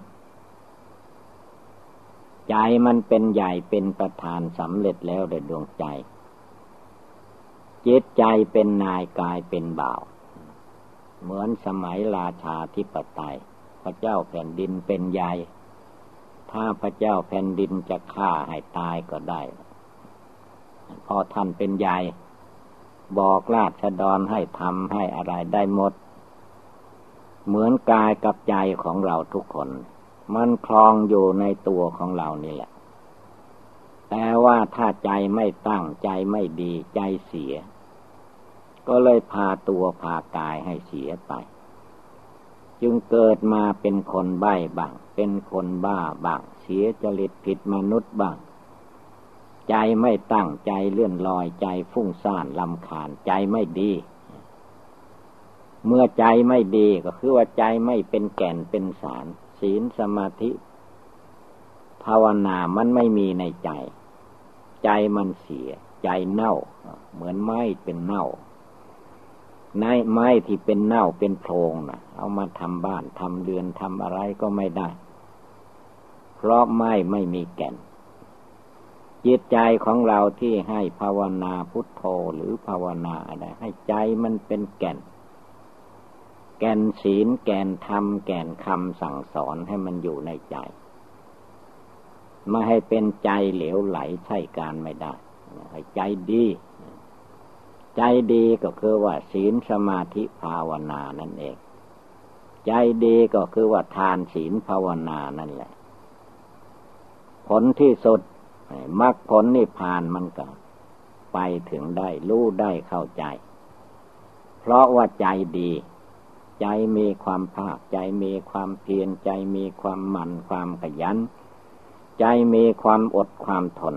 ใจมันเป็นใหญ่เป็นประธานสำเร็จแล้วในดวงใจจิตใจเป็นนายกายเป็นบ่าว เหมือนสมัยราชาธิปไตย พระเจ้าแผ่นดินเป็นใหญ่ ถ้าพระเจ้าแผ่นดินจะฆ่าให้ตายก็ได้ พอท่านเป็นใหญ่ บอกราชดรให้ทำให้อะไรได้หมด เหมือนกายกับใจของเราทุกคน มันคลองอยู่ในตัวของเรานี่แหละแต่ว่าถ้าใจไม่ตั้งใจไม่ดีใจเสีย ก็เลยพาตัวพากายให้เสียไป จึงเกิดมาเป็นคนใบ้บ้าง เป็นคนบ้าบ้าง เสียจริตผิดมนุษย์บ้าง ใจไม่ตั้งใจเลื่อนลอยใจฟุ้งซ่านลำคาญใจไม่ดี เมื่อใจไม่ดีก็คือว่าใจไม่เป็นแก่นเป็นสาร ศีลสมาธิ ภาวนามันไม่มีในใจ ใจมันเสีย ใจเน่า เหมือนไม้เป็นเน่า ในไม้ที่เป็นเน่าเป็นโพรงนะเอามาทำบ้านทำเรือนทำอะไรก็ไม่ได้ เพราะไม้ไม่มีแก่น จิตใจของเราที่ให้ภาวนาพุทโธหรือภาวนาอะไรให้ใจมันเป็นแก่น แก่นศีลแก่นธรรม แก่นคำสั่งสอนให้มันอยู่ในใจไม่ให้เป็นใจเหลวไหลใช่การไม่ได้ ให้ใจดี ใจดีก็คือว่าศีลสมาธิภาวนานั่นเอง ใจดีก็คือว่าทานศีลภาวนานั่นแหละ ผลที่สุดมรรคผลนิพพานมันก็ไปถึงได้รู้ได้เข้าใจ เพราะว่าใจดี ใจมีความภาค ใจมีความเพียรใจมีความหมั่นความขยัน ใจมีความอดความทน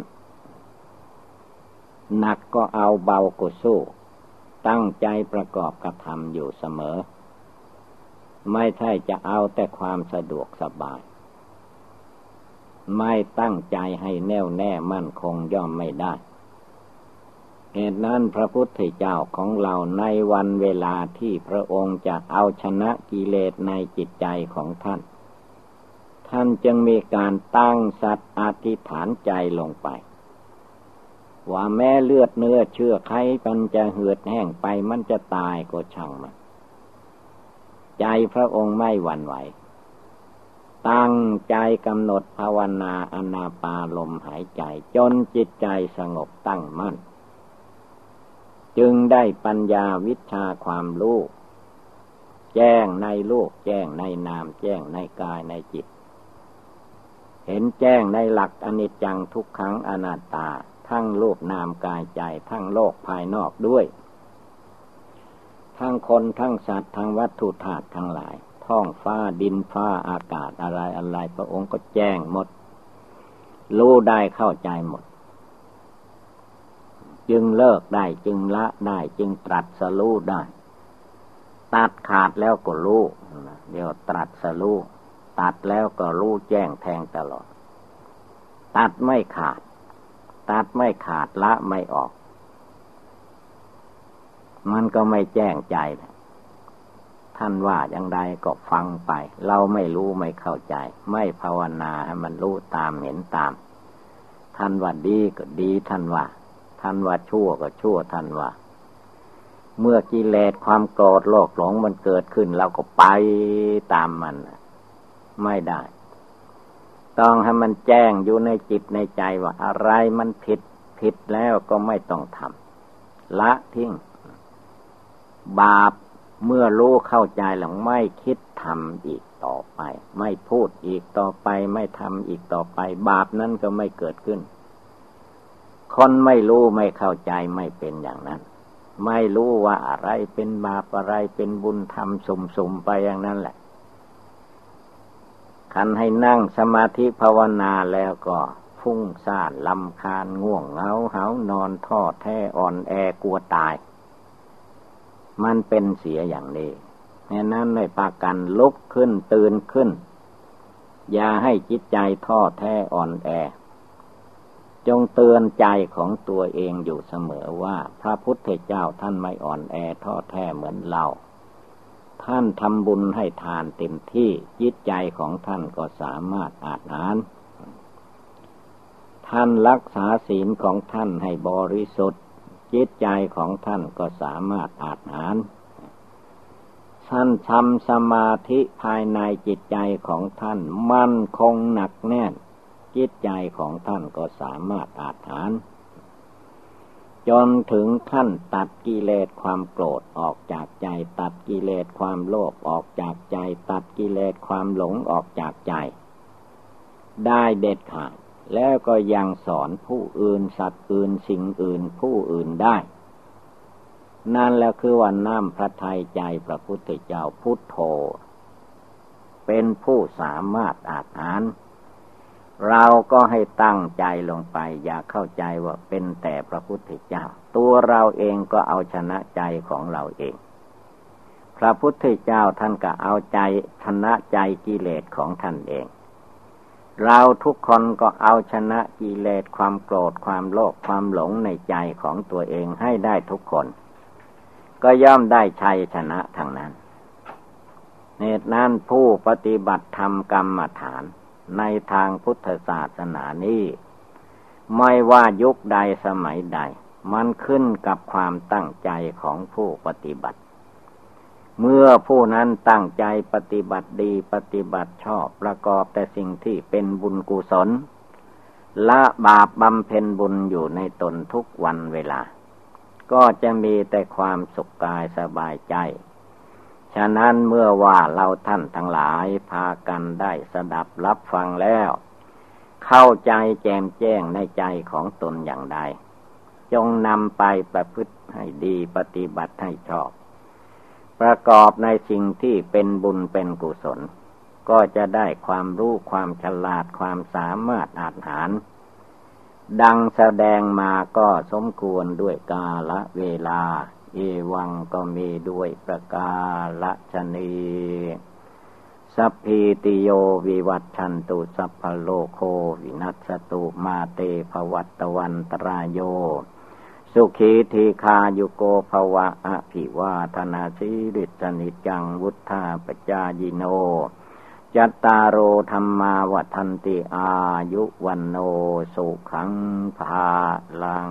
หนักก็เอาเบาก็สู้ ตั้งใจประกอบกระทำอยู่เสมอ ไม่ใช่จะเอาแต่ความสะดวกสบาย ไม่ตั้งใจให้แน่วแน่มั่นคงย่อมไม่ได้เหตุนั้นพระพุทธเจ้าของเราในวันเวลาที่พระองค์จะเอาชนะกิเลสในจิตใจของท่าน ท่านจึงมีการตั้งสัตว์อธิษฐานใจลงไป ว่าแม้เลือดเนื้อเชื่อใครมันจะเหือดแห้งไปมันจะตายก็ช่างมัน ใจพระองค์ไม่หวั่นไหว ตั้งใจกำหนดภาวนาอนาปาลมหายใจ จนจิตใจสงบตั้งมั่น จึงได้ปัญญาวิชาความรู้แจ้งในโลกแจ้งในนาม แจ้งในกายในจิต เห็นแจ้งในหลักอนิจจังทุกขังอนัตตา ทั้งรูปนามกายใจ ทั้งโลกภายนอกด้วย ทั้งคนทั้งสัตว์ทั้งวัตถุธาตุทั้งหลาย ท้องฟ้าดินฟ้าอากาศอะไรอะไรพระองค์ก็แจ้งหมด รู้ได้เข้าใจหมด จึงเลิกได้จึงละได้จึงตรัสรู้ได้ ตัดขาดแล้วก็รู้เดี๋ยวตรัสรู้ตัดแล้วก็รู้แจ้งแทงตลอด ตัดไม่ขาด ตัดไม่ขาดละไม่ออก มันก็ไม่แจ้งใจ ท่านว่าอย่างไรก็ฟังไป เราไม่รู้ไม่เข้าใจ ไม่ภาวนาให้มันรู้ตามเห็นตาม ท่านว่าดีก็ดีท่านว่า ท่านว่าชั่วก็ชั่วท่านว่าเมื่อกิเลสความโกรธโลภหลงมันเกิดขึ้น เราก็ไปตามมัน ไม่ได้ ต้องให้มันแจ้งอยู่ในจิตในใจว่าอะไรมันผิด ผิดแล้วก็ไม่ต้องทำละทิ้ง บาปเมื่อรู้เข้าใจแล้วไม่คิดทำอีกต่อไป ไม่พูดอีกต่อไป ไม่ทำอีกต่อไป บาปนั้นก็ไม่เกิดขึ้น คนไม่รู้ไม่เข้าใจไม่เป็นอย่างนั้น ไม่รู้ว่าอะไรเป็นบาปอะไรเป็นบุญทำสุ่มๆไปอย่างนั้นแหละ คันให้นั่งสมาธิภาวนาแล้วก็ฟุ้งซ่านลำคาญง่วงเหงาเหานอนทอแท้อ่อนแอกลัวตาย มันเป็นเสียอย่างนี้เนี่ยนั้นในปากันลุกขึ้นตื่นขึ้น อย่าให้จิตใจท้อแท้อ่อนแอ จงเตือนใจของตัวเองอยู่เสมอว่า พระพุทธเจ้าท่านไม่อ่อนแอท้อแท้เหมือนเรา ท่านทำบุญให้ทานเต็มที่จิตใจของท่านก็สามารถอาหาร ท่านรักษาศีลของท่านให้บริสุทธิ์ จิตใจของท่านก็สามารถอาหาร ท่านทำสมาธิภายในจิตใจของท่านมั่นคงหนักแน่น จิตใจของท่านก็สามารถอาหาร จนถึงขั้นตัดกิเลสความโกรธออกจากใจ ตัดกิเลสความโลภออกจากใจ ตัดกิเลสความหลงออกจากใจ ได้เด็ดขาดแล้วก็ยังสอนผู้อื่นสัตว์อื่นสิ่งอื่นผู้อื่นได้ นั่นแล้วคือว่าน้ำพระทัยใจพระพุทธเจ้าพุทโธ เป็นผู้สามารถอาหาร เราก็ให้ตั้งใจลงไป อย่าเข้าใจว่าเป็นแต่พระพุทธเจ้า ตัวเราเองก็เอาชนะใจของเราเอง พระพุทธเจ้าท่านก็เอาใจชนะใจกิเลสของท่านเอง เราทุกคนก็เอาชนะกิเลสความโกรธความโลภความหลงในใจของตัวเองให้ได้ทุกคน ก็ย่อมได้ชัยชนะทางนั้นเหตุนั้นผู้ปฏิบัติธรรมกรรมฐาน ในทางพุทธศาสนานี้ไม่ว่ายุคใดสมัยใด มันขึ้นกับความตั้งใจของผู้ปฏิบัติ เมื่อผู้นั้นตั้งใจปฏิบัติดีปฏิบัติชอบประกอบแต่สิ่งที่เป็นบุญกุศล ละบาปบำเพ็ญบุญอยู่ในตนทุกวันเวลา ก็จะมีแต่ความสุขกายสบายใจ ฉะนั้นเมื่อว่าเราท่านทั้งหลายพากันได้สดับรับฟังแล้ว เข้าใจแจมแจ้งในใจของตนอย่างใด จงนำไปประพฤติให้ดีปฏิบัติให้ชอบ ประกอบในสิ่งที่เป็นบุญเป็นกุศล ก็จะได้ความรู้ความฉลาดความสามารถอาหาร ดังแสดงมาก็สมควรด้วยกาละเวลา เอวังก็มีด้วยประกาละชนีสัพพีติโยวิวัตชันตุสัพพโลโควินัสตุมาเตภวัตวันตรายโย สุขีทีคายุโกภวะอภิวาธนาสิริสนิจังวุธาปจายิโน จัตตารโอธรรมาวัันติอายุวันโนสุขังภาลัง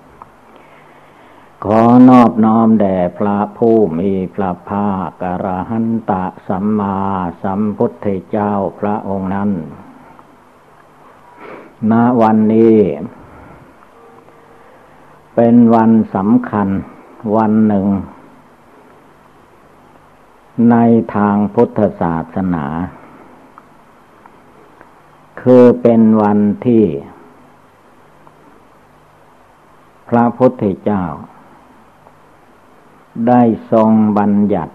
ขอนอบน้อมแด่พระผู้มีพระภาคกระหันตะสัมมาสัมพุทธเจ้าพระองค์นั้น ณ วันนี้ เป็นวันสำคัญวันหนึ่ง ในทางพุทธศาสนา คือเป็นวันที่พระพุทธเจ้า ได้ทรงบัญญัติ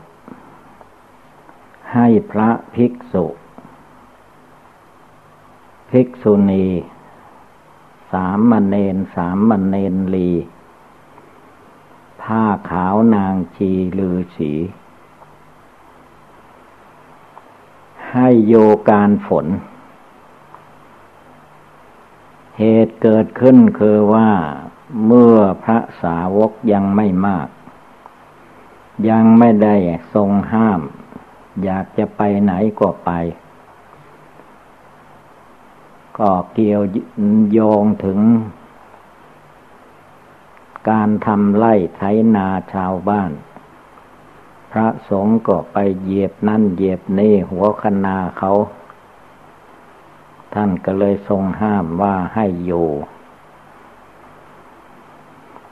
ให้พระภิกษุ ภิกษุณี สามมเณรสามมเณรลี ผ้าขาวนางชีลือสี ให้โยการฝน เหตุเกิดขึ้นคือว่าเมื่อพระสาวกยังไม่มาก ยังไม่ได้ทรงห้าม อยากจะไปไหนก็ไป ก็เกี่ยวโยงถึง การทำไล่ไถนาชาวบ้าน พระสงฆ์ก็ไปเหยียบนั่นเหยียบนี่หัวคนาเขา ท่านก็เลยทรงห้ามว่าให้อยู่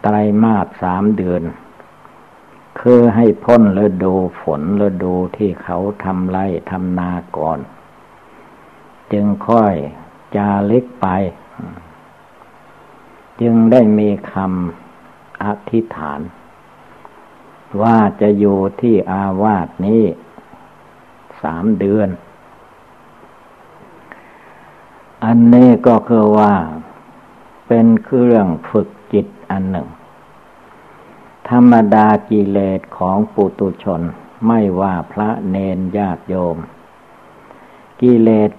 ไตรมาสสามเดือน คือให้พ้นฤดูฝนฤดูที่เขาทำไรทำนาก่อน จึงค่อยจาเล็กไป จึงได้มีคำอธิษฐาน ว่าจะอยู่ที่อาวาสนี้สามเดือน อันนี้ก็คือว่าเป็นเครื่องฝึกจิตอันหนึ่ง ธรรมดากิเลสของปุตุชน ไม่ว่าพระเนนญาติโยม กิเลส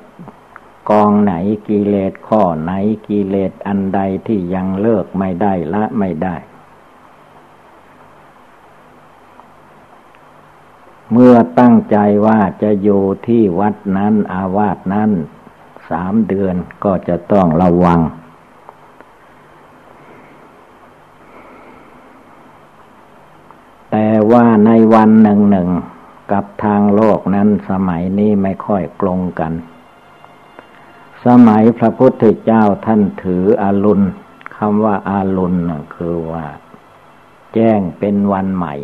กองไหนกิเลสข้อไหนกิเลสอันใดที่ยังเลิกไม่ได้ละไม่ได้ เมื่อตั้งใจว่าจะอยู่ที่วัดนั้นอาวาสนั้นสามเดือนก็จะต้องระวัง แต่ ว่าในวันหนึ่งหนึ่งกับทางโลกนั้นสมัยนี้ไม่ค่อยกลงกัน สมัยพระพุทธเจ้าท่านถืออารุณคำว่าอารุณคือว่า แจ้งเป็นวันใหม่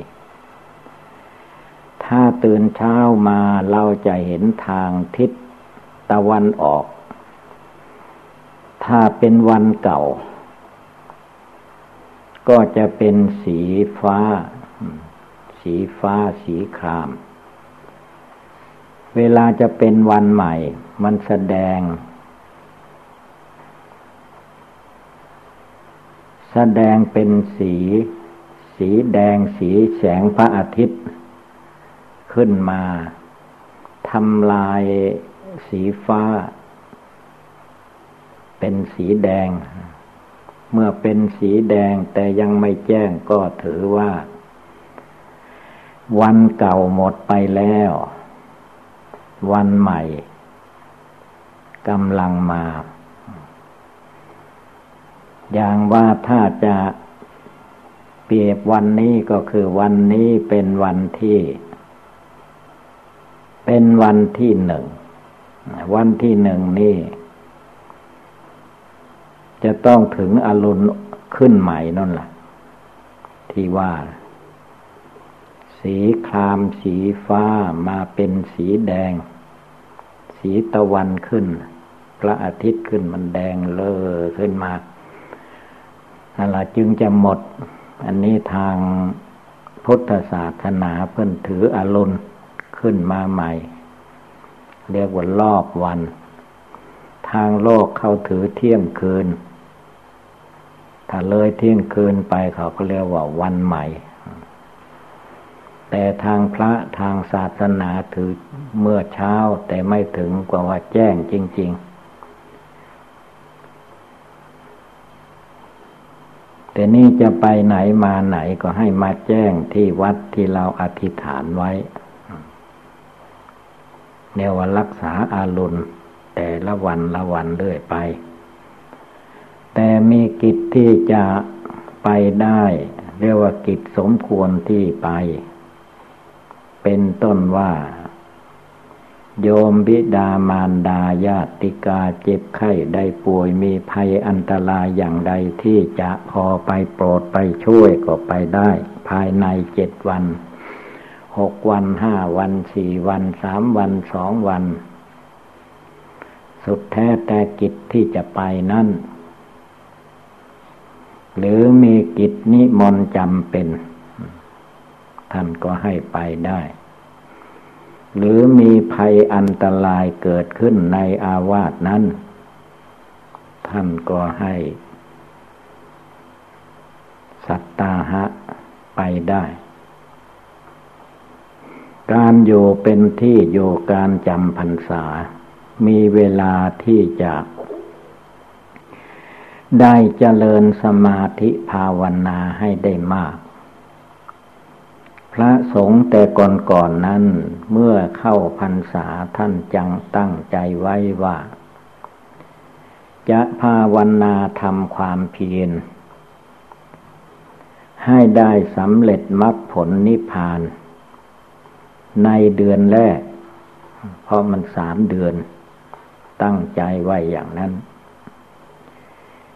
ถ้าตื่นเช้ามาเราจะเห็นทางทิศตะวันออก ถ้าเป็นวันเก่า ก็จะเป็นสีฟ้า สีฟ้าสีคราม เวลาจะเป็นวันใหม่ มันแสดง แสดงเป็นสี สีแดงสีแสงพระอาทิตย์ ขึ้นมาทำลายสีฟ้า เป็นสีแดง เมื่อเป็นสีแดงแต่ยังไม่แจ้งก็ถือว่า วันเก่าหมดไปแล้ว วันใหม่กำลังมา อย่างว่าถ้าจะเปรียบวันนี้ก็คือวันนี้เป็นวันที่ เป็นวันที่หนึ่ง วันที่หนึ่งนี่ จะต้องถึงอรุณขึ้นใหม่นั่นแหละที่ว่า สีครามสีฟ้ามาเป็นสีแดง สีตะวันขึ้น พระอาทิตย์ขึ้นมันแดงเลอขึ้นมาอะไรจึงจะหมด อันนี้ทางพุทธศาสนาเพิ่นถืออรุณขึ้นมาใหม่ เรียกว่ารอบวัน ทางโลกเขาถือเที่ยงคืน ถ้าเลยเที่ยงคืนไปเขาก็เรียกว่าวันใหม่ แต่ทางพระทางศาสนาถือเมื่อเช้าแต่ไม่ถึงกว่าว่าแจ้งจริง ๆ แต่นี่จะไปไหนมาไหนก็ให้มาแจ้งที่วัดที่เราอธิษฐานไว้เนวรักษาอารมณ์แต่ละวันละวันเรื่อยไป แต่มีกิจที่จะไปได้ เรียกว่ากิจสมควรที่ไป เป็นต้นว่า โยมบิดามารดาญาติกาเจ็บไข้ได้ป่วยมีภัยอันตรายอย่างใดที่จะพอไปโปรดไปช่วยก็ไปได้ ภายในเจ็ดวันหกวันห้าวันสี่วันสามวันสองวัน สุดแท้แต่กิจที่จะไปนั่น หรือมีกิจนิมนต์จำเป็น ท่านก็ให้ไปได้ หรือมีภัยอันตรายเกิดขึ้นในอาวาสนั้น ท่านก็ให้ สัตตาหะไปได้ การอยู่เป็นที่อยู่การจำพรรษา มีเวลาที่จะได้เจริญสมาธิภาวนาให้ได้มาก พระสงฆ์แต่ก่อนๆนนั้น เมื่อเข้าพรรษาท่านจังตั้งใจไว้ว่า จะภาวนาทำความเพียรให้ได้สำเร็จมรรคผลนิพพาน ในเดือนแรก เพราะมันสามเดือน ตั้งใจไว้อย่างนั้น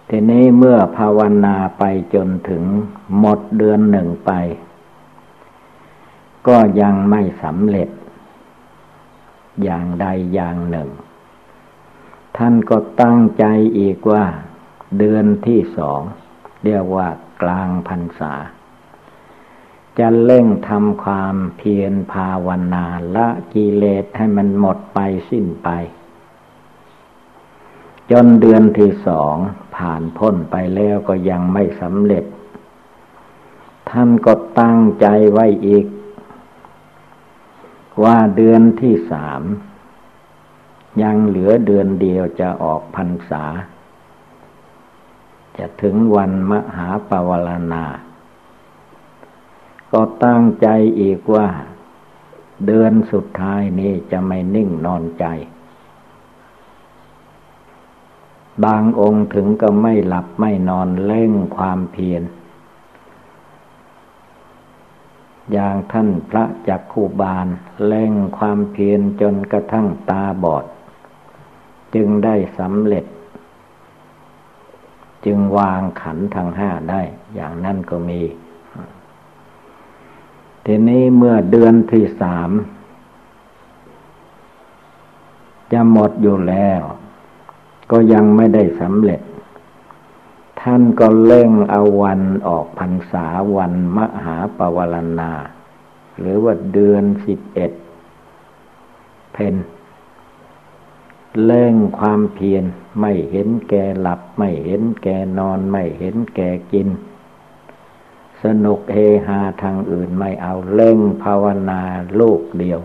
ทีนี้เมื่อภาวนาไปจนถึงหมดเดือนหนึ่งไป ก็ยังไม่สำเร็จ อย่างใดอย่างหนึ่ง ท่านก็ตั้งใจอีกว่า เดือนที่สอง เรียกว่ากลางพรรษา จะเร่งทำความเพียรภาวนาละกิเลสให้มันหมดไปสิ้นไป จนเดือนที่สองผ่านพ้นไปแล้วก็ยังไม่สำเร็จ ท่านก็ตั้งใจไว้อีก ว่าเดือนที่สามยังเหลือเดือนเดียวจะออกพรรษา จะถึงวันมหาปวารณา ก็ตั้งใจอีกว่า เดือนสุดท้ายนี้จะไม่นิ่งนอนใจ บางองค์ถึงก็ไม่หลับไม่นอนเล่งความเพียร อย่างท่านพระจักคูบาลเล่งความเพียรจนกระทั่งตาบอด จึงได้สำเร็จ จึงวางขันทางห้าได้ อย่างนั้นก็มี ทีนี้เมื่อเดือนที่สาม จะหมดอยู่แล้ว ก็ยังไม่ได้สำเร็จ ท่านก็เล่งเอาวันออกพรรษาวันมหาปวารณา หรือว่าเดือนสิบเอ็ดเพนเล่งความเพียรไม่เห็นแก่หลับ ไม่เห็นแก่นอน ไม่เห็นแก่กิน สนุกเฮฮาทางอื่นไม่เอาเล่งภาวนาลูกเดียว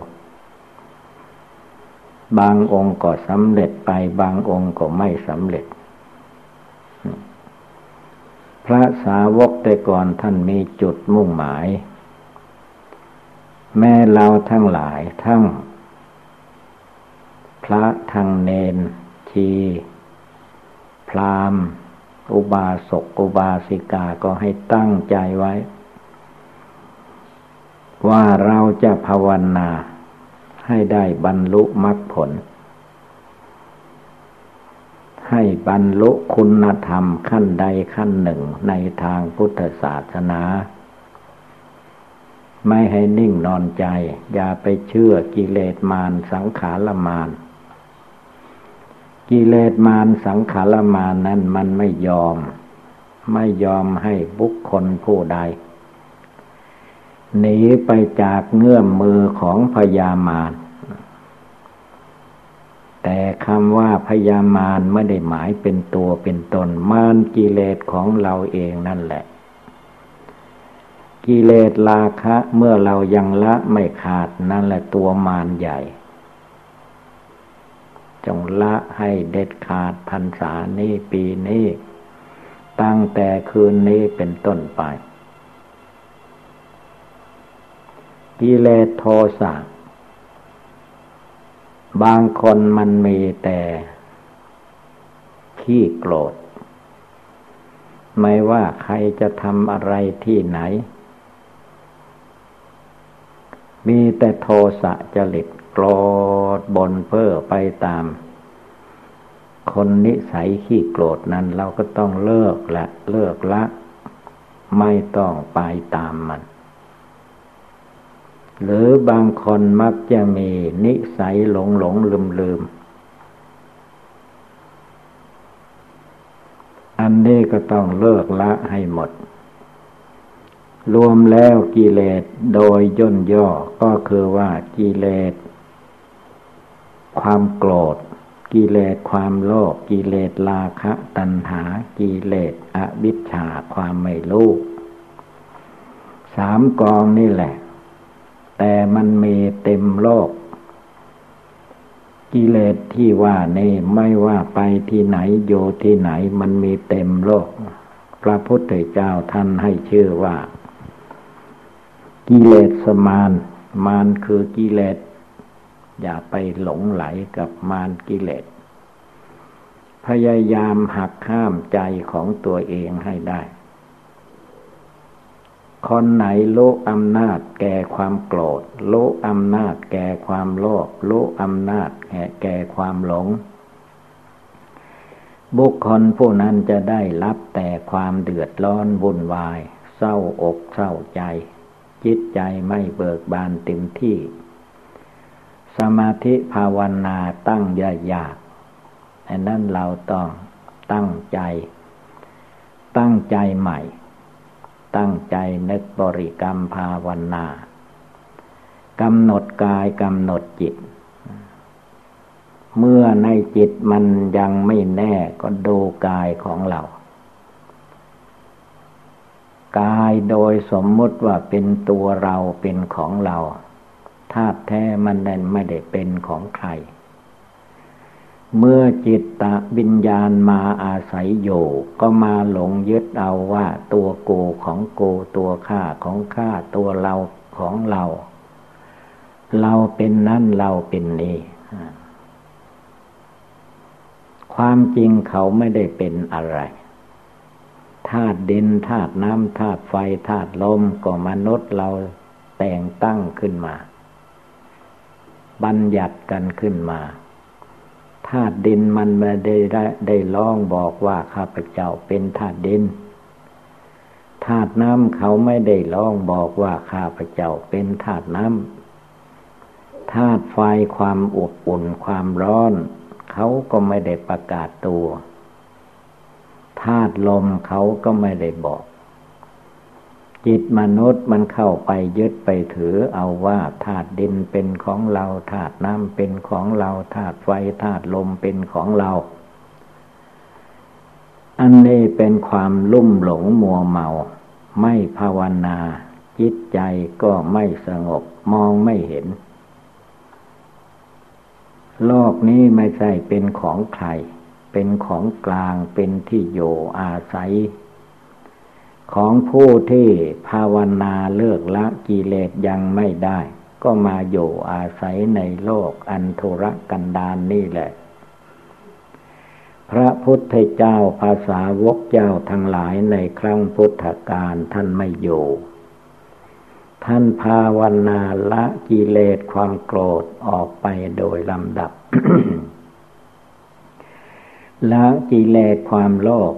บางองค์ก็สำเร็จไปบางองค์ก็ไม่สำเร็จ ระสาวกแต่ก่อนท่านมีจุดมุ่งหมาย แม่เราทั้งหลายทั้ง พระทั้งเนน ชี พรามอุบาสกอุบาสิกาก็ให้ตั้งใจไว้ ว่าเราจะภาวนาให้ได้บรรลุมรรคผล ให้บรรลุคุณธรรมขั้นใดขั้นหนึ่งในทางพุทธศาสนา ไม่ให้นิ่งนอนใจ อย่าไปเชื่อกิเลสมารสังขารมารกิเลสมารสังขารมารนั้นมันไม่ยอม ไม่ยอมให้บุคคลผู้ใดหนีไปจากเงื่อมมือของพญามาร แต่คำว่าพญามารไม่ได้หมายเป็นตัวเป็นตน มารกิเลสของเราเองนั่นแหละ กิเลสราคะเมื่อเรายังละไม่ขาดนั่นแหละตัวมารใหญ่ จงละให้เด็ดขาดพรรษานี้ปีนี้ ตั้งแต่คืนนี้เป็นต้นไป กิเลสโทสะ บางคนมันมีแต่ขี้โกรธ ไม่ว่าใครจะทำอะไรที่ไหน มีแต่โทสะจริตโกรธบนเพ้อไปตาม คนนิสัยขี้โกรธนั้นเราก็ต้องเลิกละ เลิกละ ไม่ต้องไปตามมัน หรือบางคนมักจะมีนิสัยหลงหลงลืมลืม อันนี้ก็ต้องเลิกละให้หมด รวมแล้วกิเลสโดยย่นย่อก็คือว่ากิเลส ความโกรธ กิเลสความโลภกิเลสราคะ ตัณหา กิเลสอวิชชาความไม่รู้สามกองนี่แหละ แต่มันมีเต็มโลก กิเลสที่ว่านี่ไม่ว่าไปที่ไหนโยที่ไหนมันมีเต็มโลก พระพุทธเจ้าท่านให้ชื่อว่า กิเลสมานมานคือกิเลส อย่าไปหลงไหลกับมารกิเลส พยายามหักข้ามใจของตัวเองให้ได้ คนไหนโลอำนาจแก่ความโกรธโลอำนาจแก่ความโลภโลอำนาจแก่ความหลง บุคคลผู้นั้นจะได้รับแต่ความเดือดร้อนวุ่นวาย เศร้าอกเศร้าใจ จิตใจไม่เบิกบานเต็มที่ สมาธิภาวนาตั้งยายากอันนั้นเราต้องตั้งใจ ตั้งใจใหม่ ตั้งใจนึกบริกรรมภาวนา กำหนดกายกำหนดจิต เมื่อในจิตมันยังไม่แน่ก็ดูกายของเรา กายโดยสมมุติว่าเป็นตัวเราเป็นของเราธาตุแท้มันนั้นไม่ได้เป็นของใคร เมื่อจิตตวิญญาณมาอาศัยอยู่ก็มาหลงยึดเอาว่า ตัวกูของกูตัวข้าของข้าตัวเราของเรา เราเป็นนั่นเราเป็นนี่ความจริงเขาไม่ได้เป็นอะไรธาตุดินธาตุน้ำธาตุไฟธาตุลมก็มนุษย์เราแต่งตั้งขึ้นมา บัญญัติกันขึ้นมา ธาตุดินมันไม่ได้ได้ร้องบอกว่าข้าพเจ้าเป็นธาตุดินธาตุน้ำเขาไม่ได้ร้องบอกว่าข้าพเจ้าเป็นธาตุน้ำธาตุไฟความอบอุ่นความร้อน เขาก็ไม่ได้ประกาศตัวธาตุลมเขาก็ไม่ได้บอก จิตมนุษย์มันเข้าไปยึดไปถือเอาว่าธาตุดินเป็นของเราธาตุน้ำเป็นของเราธาตุไฟธาตุลมเป็นของเรา อันนี้เป็นความลุ่มหลงมัวเมา ไม่ภาวนา จิตใจก็ไม่สงบมองไม่เห็น โลกนี้ไม่ใช่เป็นของใคร เป็นของกลางเป็นที่อยู่อาศัย ของผู้ที่ภาวนาเลิกละกิเลสยังไม่ได้ ก็มาอยู่อาศัยในโลกอันทุรกันดารนนี่แหละ พระพุทธเจ้าภาษาวกเจ้าทั้งหลายในครั้งพุทธกาลท่านไม่อยู่ท่านภาวนาละกิเลสความโกรธออกไปโดยลำดับ ละกิเลสความโลภ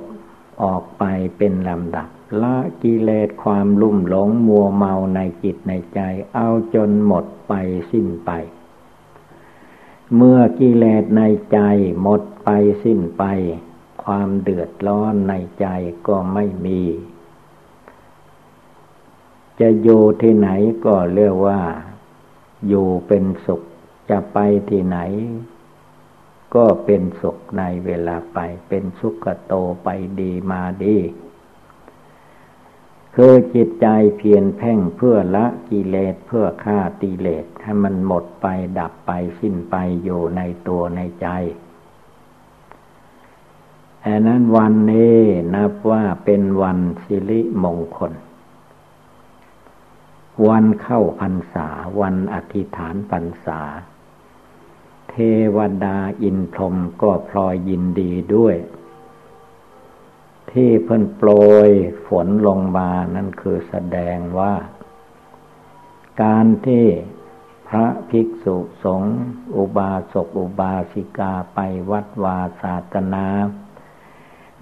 ออกไปเป็นลำดับ ละกิเลสความลุ่มหลงมัวเมาในจิตในใจ เอาจนหมดไปสิ้นไป เมื่อกิเลสในใจหมดไปสิ้นไป ความเดือดร้อนในใจก็ไม่มี จะอยู่ที่ไหนก็เรียกว่า อยู่เป็นสุขจะไปที่ไหน ก็เป็นสุขในเวลาไปเป็นสุขโตไปดีมาดี คือจิตใจเพียรแพ่งเพื่อละกิเลสเพื่อฆ่าตีเลสให้มันหมดไปดับไปสิ้นไปอยู่ในตัวในใจอันนั้นวันนี้นับว่าเป็นวันสิริมงคล วันเข้าพรรษาวันอธิษฐานพรรษา เทวดาอินพรมก็พลอยยินดีด้วย ที่เพิ่นโปรยฝนลงมานั่นคือแสดงว่า การที่พระภิกษุสงฆ์อุบาสกอุบาสิกาไปวัดวาศาสนา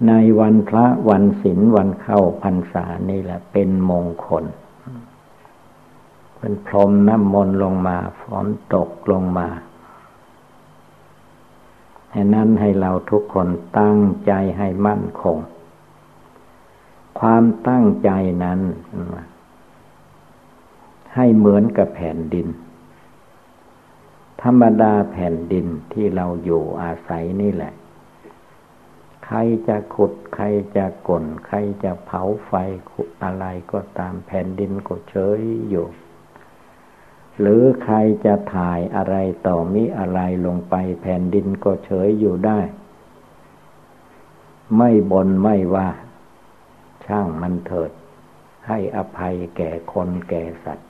ในวันพระวันศีลวันเข้าพรรษานี่แหละเป็นมงคลเป็นพรมน้ำมนต์ลงมาฝนตกลงมาฉะนั้นให้เราทุกคนตั้งใจให้มั่นคง ความตั้งใจนั้น ให้เหมือนกับแผ่นดิน ธรรมดาแผ่นดินที่เราอยู่อาศัยนี่แหละ ใครจะขุด ใครจะกลนใครจะเผาไฟอะไรก็ตามแผ่นดินก็เฉยอยู่ หรือใครจะถ่ายอะไรต่อมิอะไรลงไป แผ่นดินก็เฉยอยู่ได้ ไม่บนไม่ว่า ช่างมันเถิด ให้อภัยแก่คนแก่สัตว์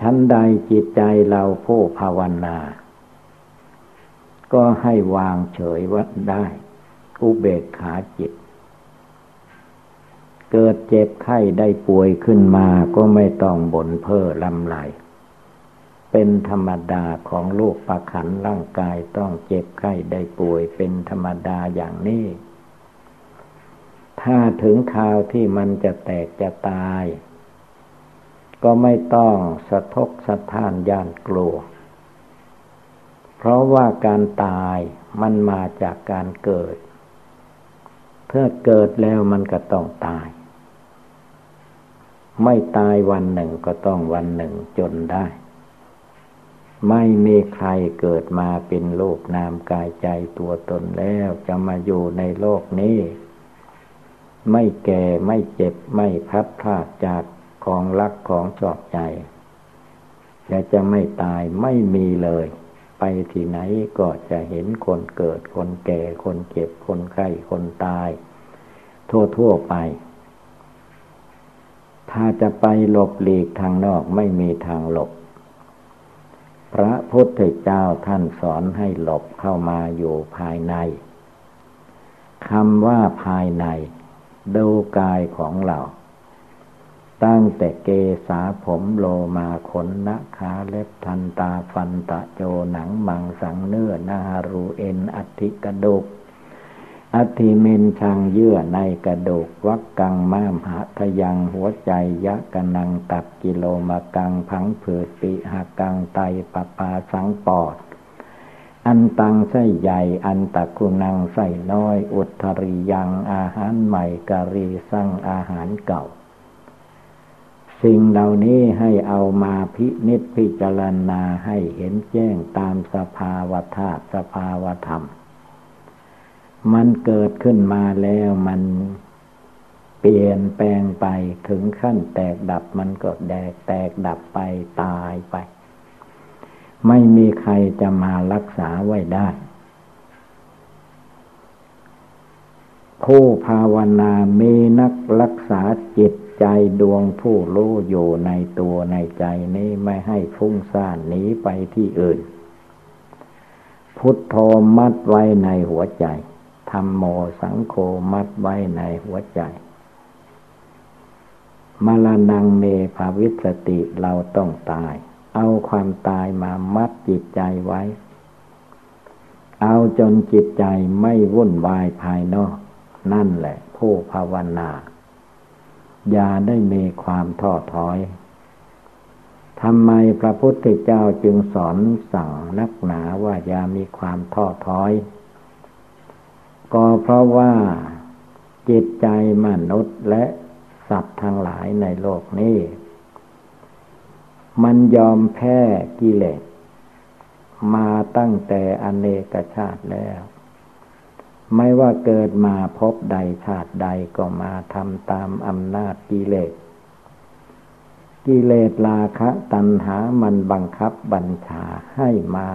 ชั้นใดจิตใจเราผู้ภาวนา ก็ให้วางเฉยวัดได้ อุเบกขาจิต เกิดเจ็บไข้ได้ป่วยขึ้นมาก็ไม่ต้องบ่นเพ้อลำไหลเป็นธรรมดาของลูกประขันร่างกายต้องเจ็บไข้ได้ป่วยเป็นธรรมดาอย่างนี้ ถ้าถึงคราวที่มันจะแตกจะตาย ก็ไม่ต้องสะทกสะท้านย่านกลัว เพราะว่าการตายมันมาจากการเกิด เพื่อเกิดแล้วมันก็ต้องตาย ไม่ตายวันหนึ่งก็ต้องวันหนึ่งจนได้ ไม่มีใครเกิดมาเป็นโลกนามกายใจตัวตนแล้ว จะมาอยู่ในโลกนี้ ไม่แก่ไม่เจ็บไม่พัดพลาดจากของรักของชอบใจจะจะไม่ตายไม่มีเลย ไปที่ไหนก็จะเห็นคนเกิดคนแก่คนเจ็บคนไข้คนตาย ทั่วๆไป ถ้าจะไปหลบหลีกทางนอกไม่มีทางหลบ พระพุทธเจ้าท่านสอนให้หลบเข้ามาอยู่ภายในคำว่าภายใน ดูกายของเรา ตั้งแต่เกษาผมโลมาขนนะขาเล็บทันตาฟันตะโจหนังมังสังเนื้อนารูเอ็นอัติกระดูกอธิเมนชังเยื่อในกระดูกวักกังม้ามหะทยังหัวใจยะกนังตับกิโลมากังพังผืดปิหากังไตปปาสังปอด อันตังไส้ใหญ่ อันตะกุนังไส้น้อย อุทริยังอาหารใหม่กะรีสั่งอาหารเก่า สิ่งเหล่านี้ให้เอามาพินิจพิจารณาให้เห็นแจ้งตามสภาวธาตุสภาวธรรม มันเกิดขึ้นมาแล้วมันเปลี่ยนแปลงไปถึงขั้นแตกดับมันก็แดกแตกดับไปตายไป ไม่มีใครจะมารักษาไว้ได้คผู้ภาวนามีนักรักษาจิตใจดวงผู้รู้อยู่ในตัวในใจนี้ไม่ให้ฟุ้งซ่านหนีไปที่อื่น พุทโธมัดไว้ในหัวใจธรรมโมสังโฆมัดไว้ในหัวใจมรณงเมภาวิสติเราต้องตาย เอาความตายมามัดจิตใจไว้ เอาจนจิตใจไม่วุ่นวายภายนอก นั่นแหละ ผู้ภาวนา อย่าได้มีความท้อถอยทำไมพระพุทธเจ้าจึงสอนสั่งนักหนาว่าอย่ามีความท้อถอย ก็เพราะว่าจิตใจมนุษย์และสัตว์ทั้งหลายในโลกนี้ มันยอมแพ้กิเลสมาตั้งแต่อเนกชาติแล้ว ไม่ว่าเกิดมาพบใดชาติใดก็มาทำตามอำนาจกิเลส กิเลสราคะตัณหามันบังคับบัญชาให้มา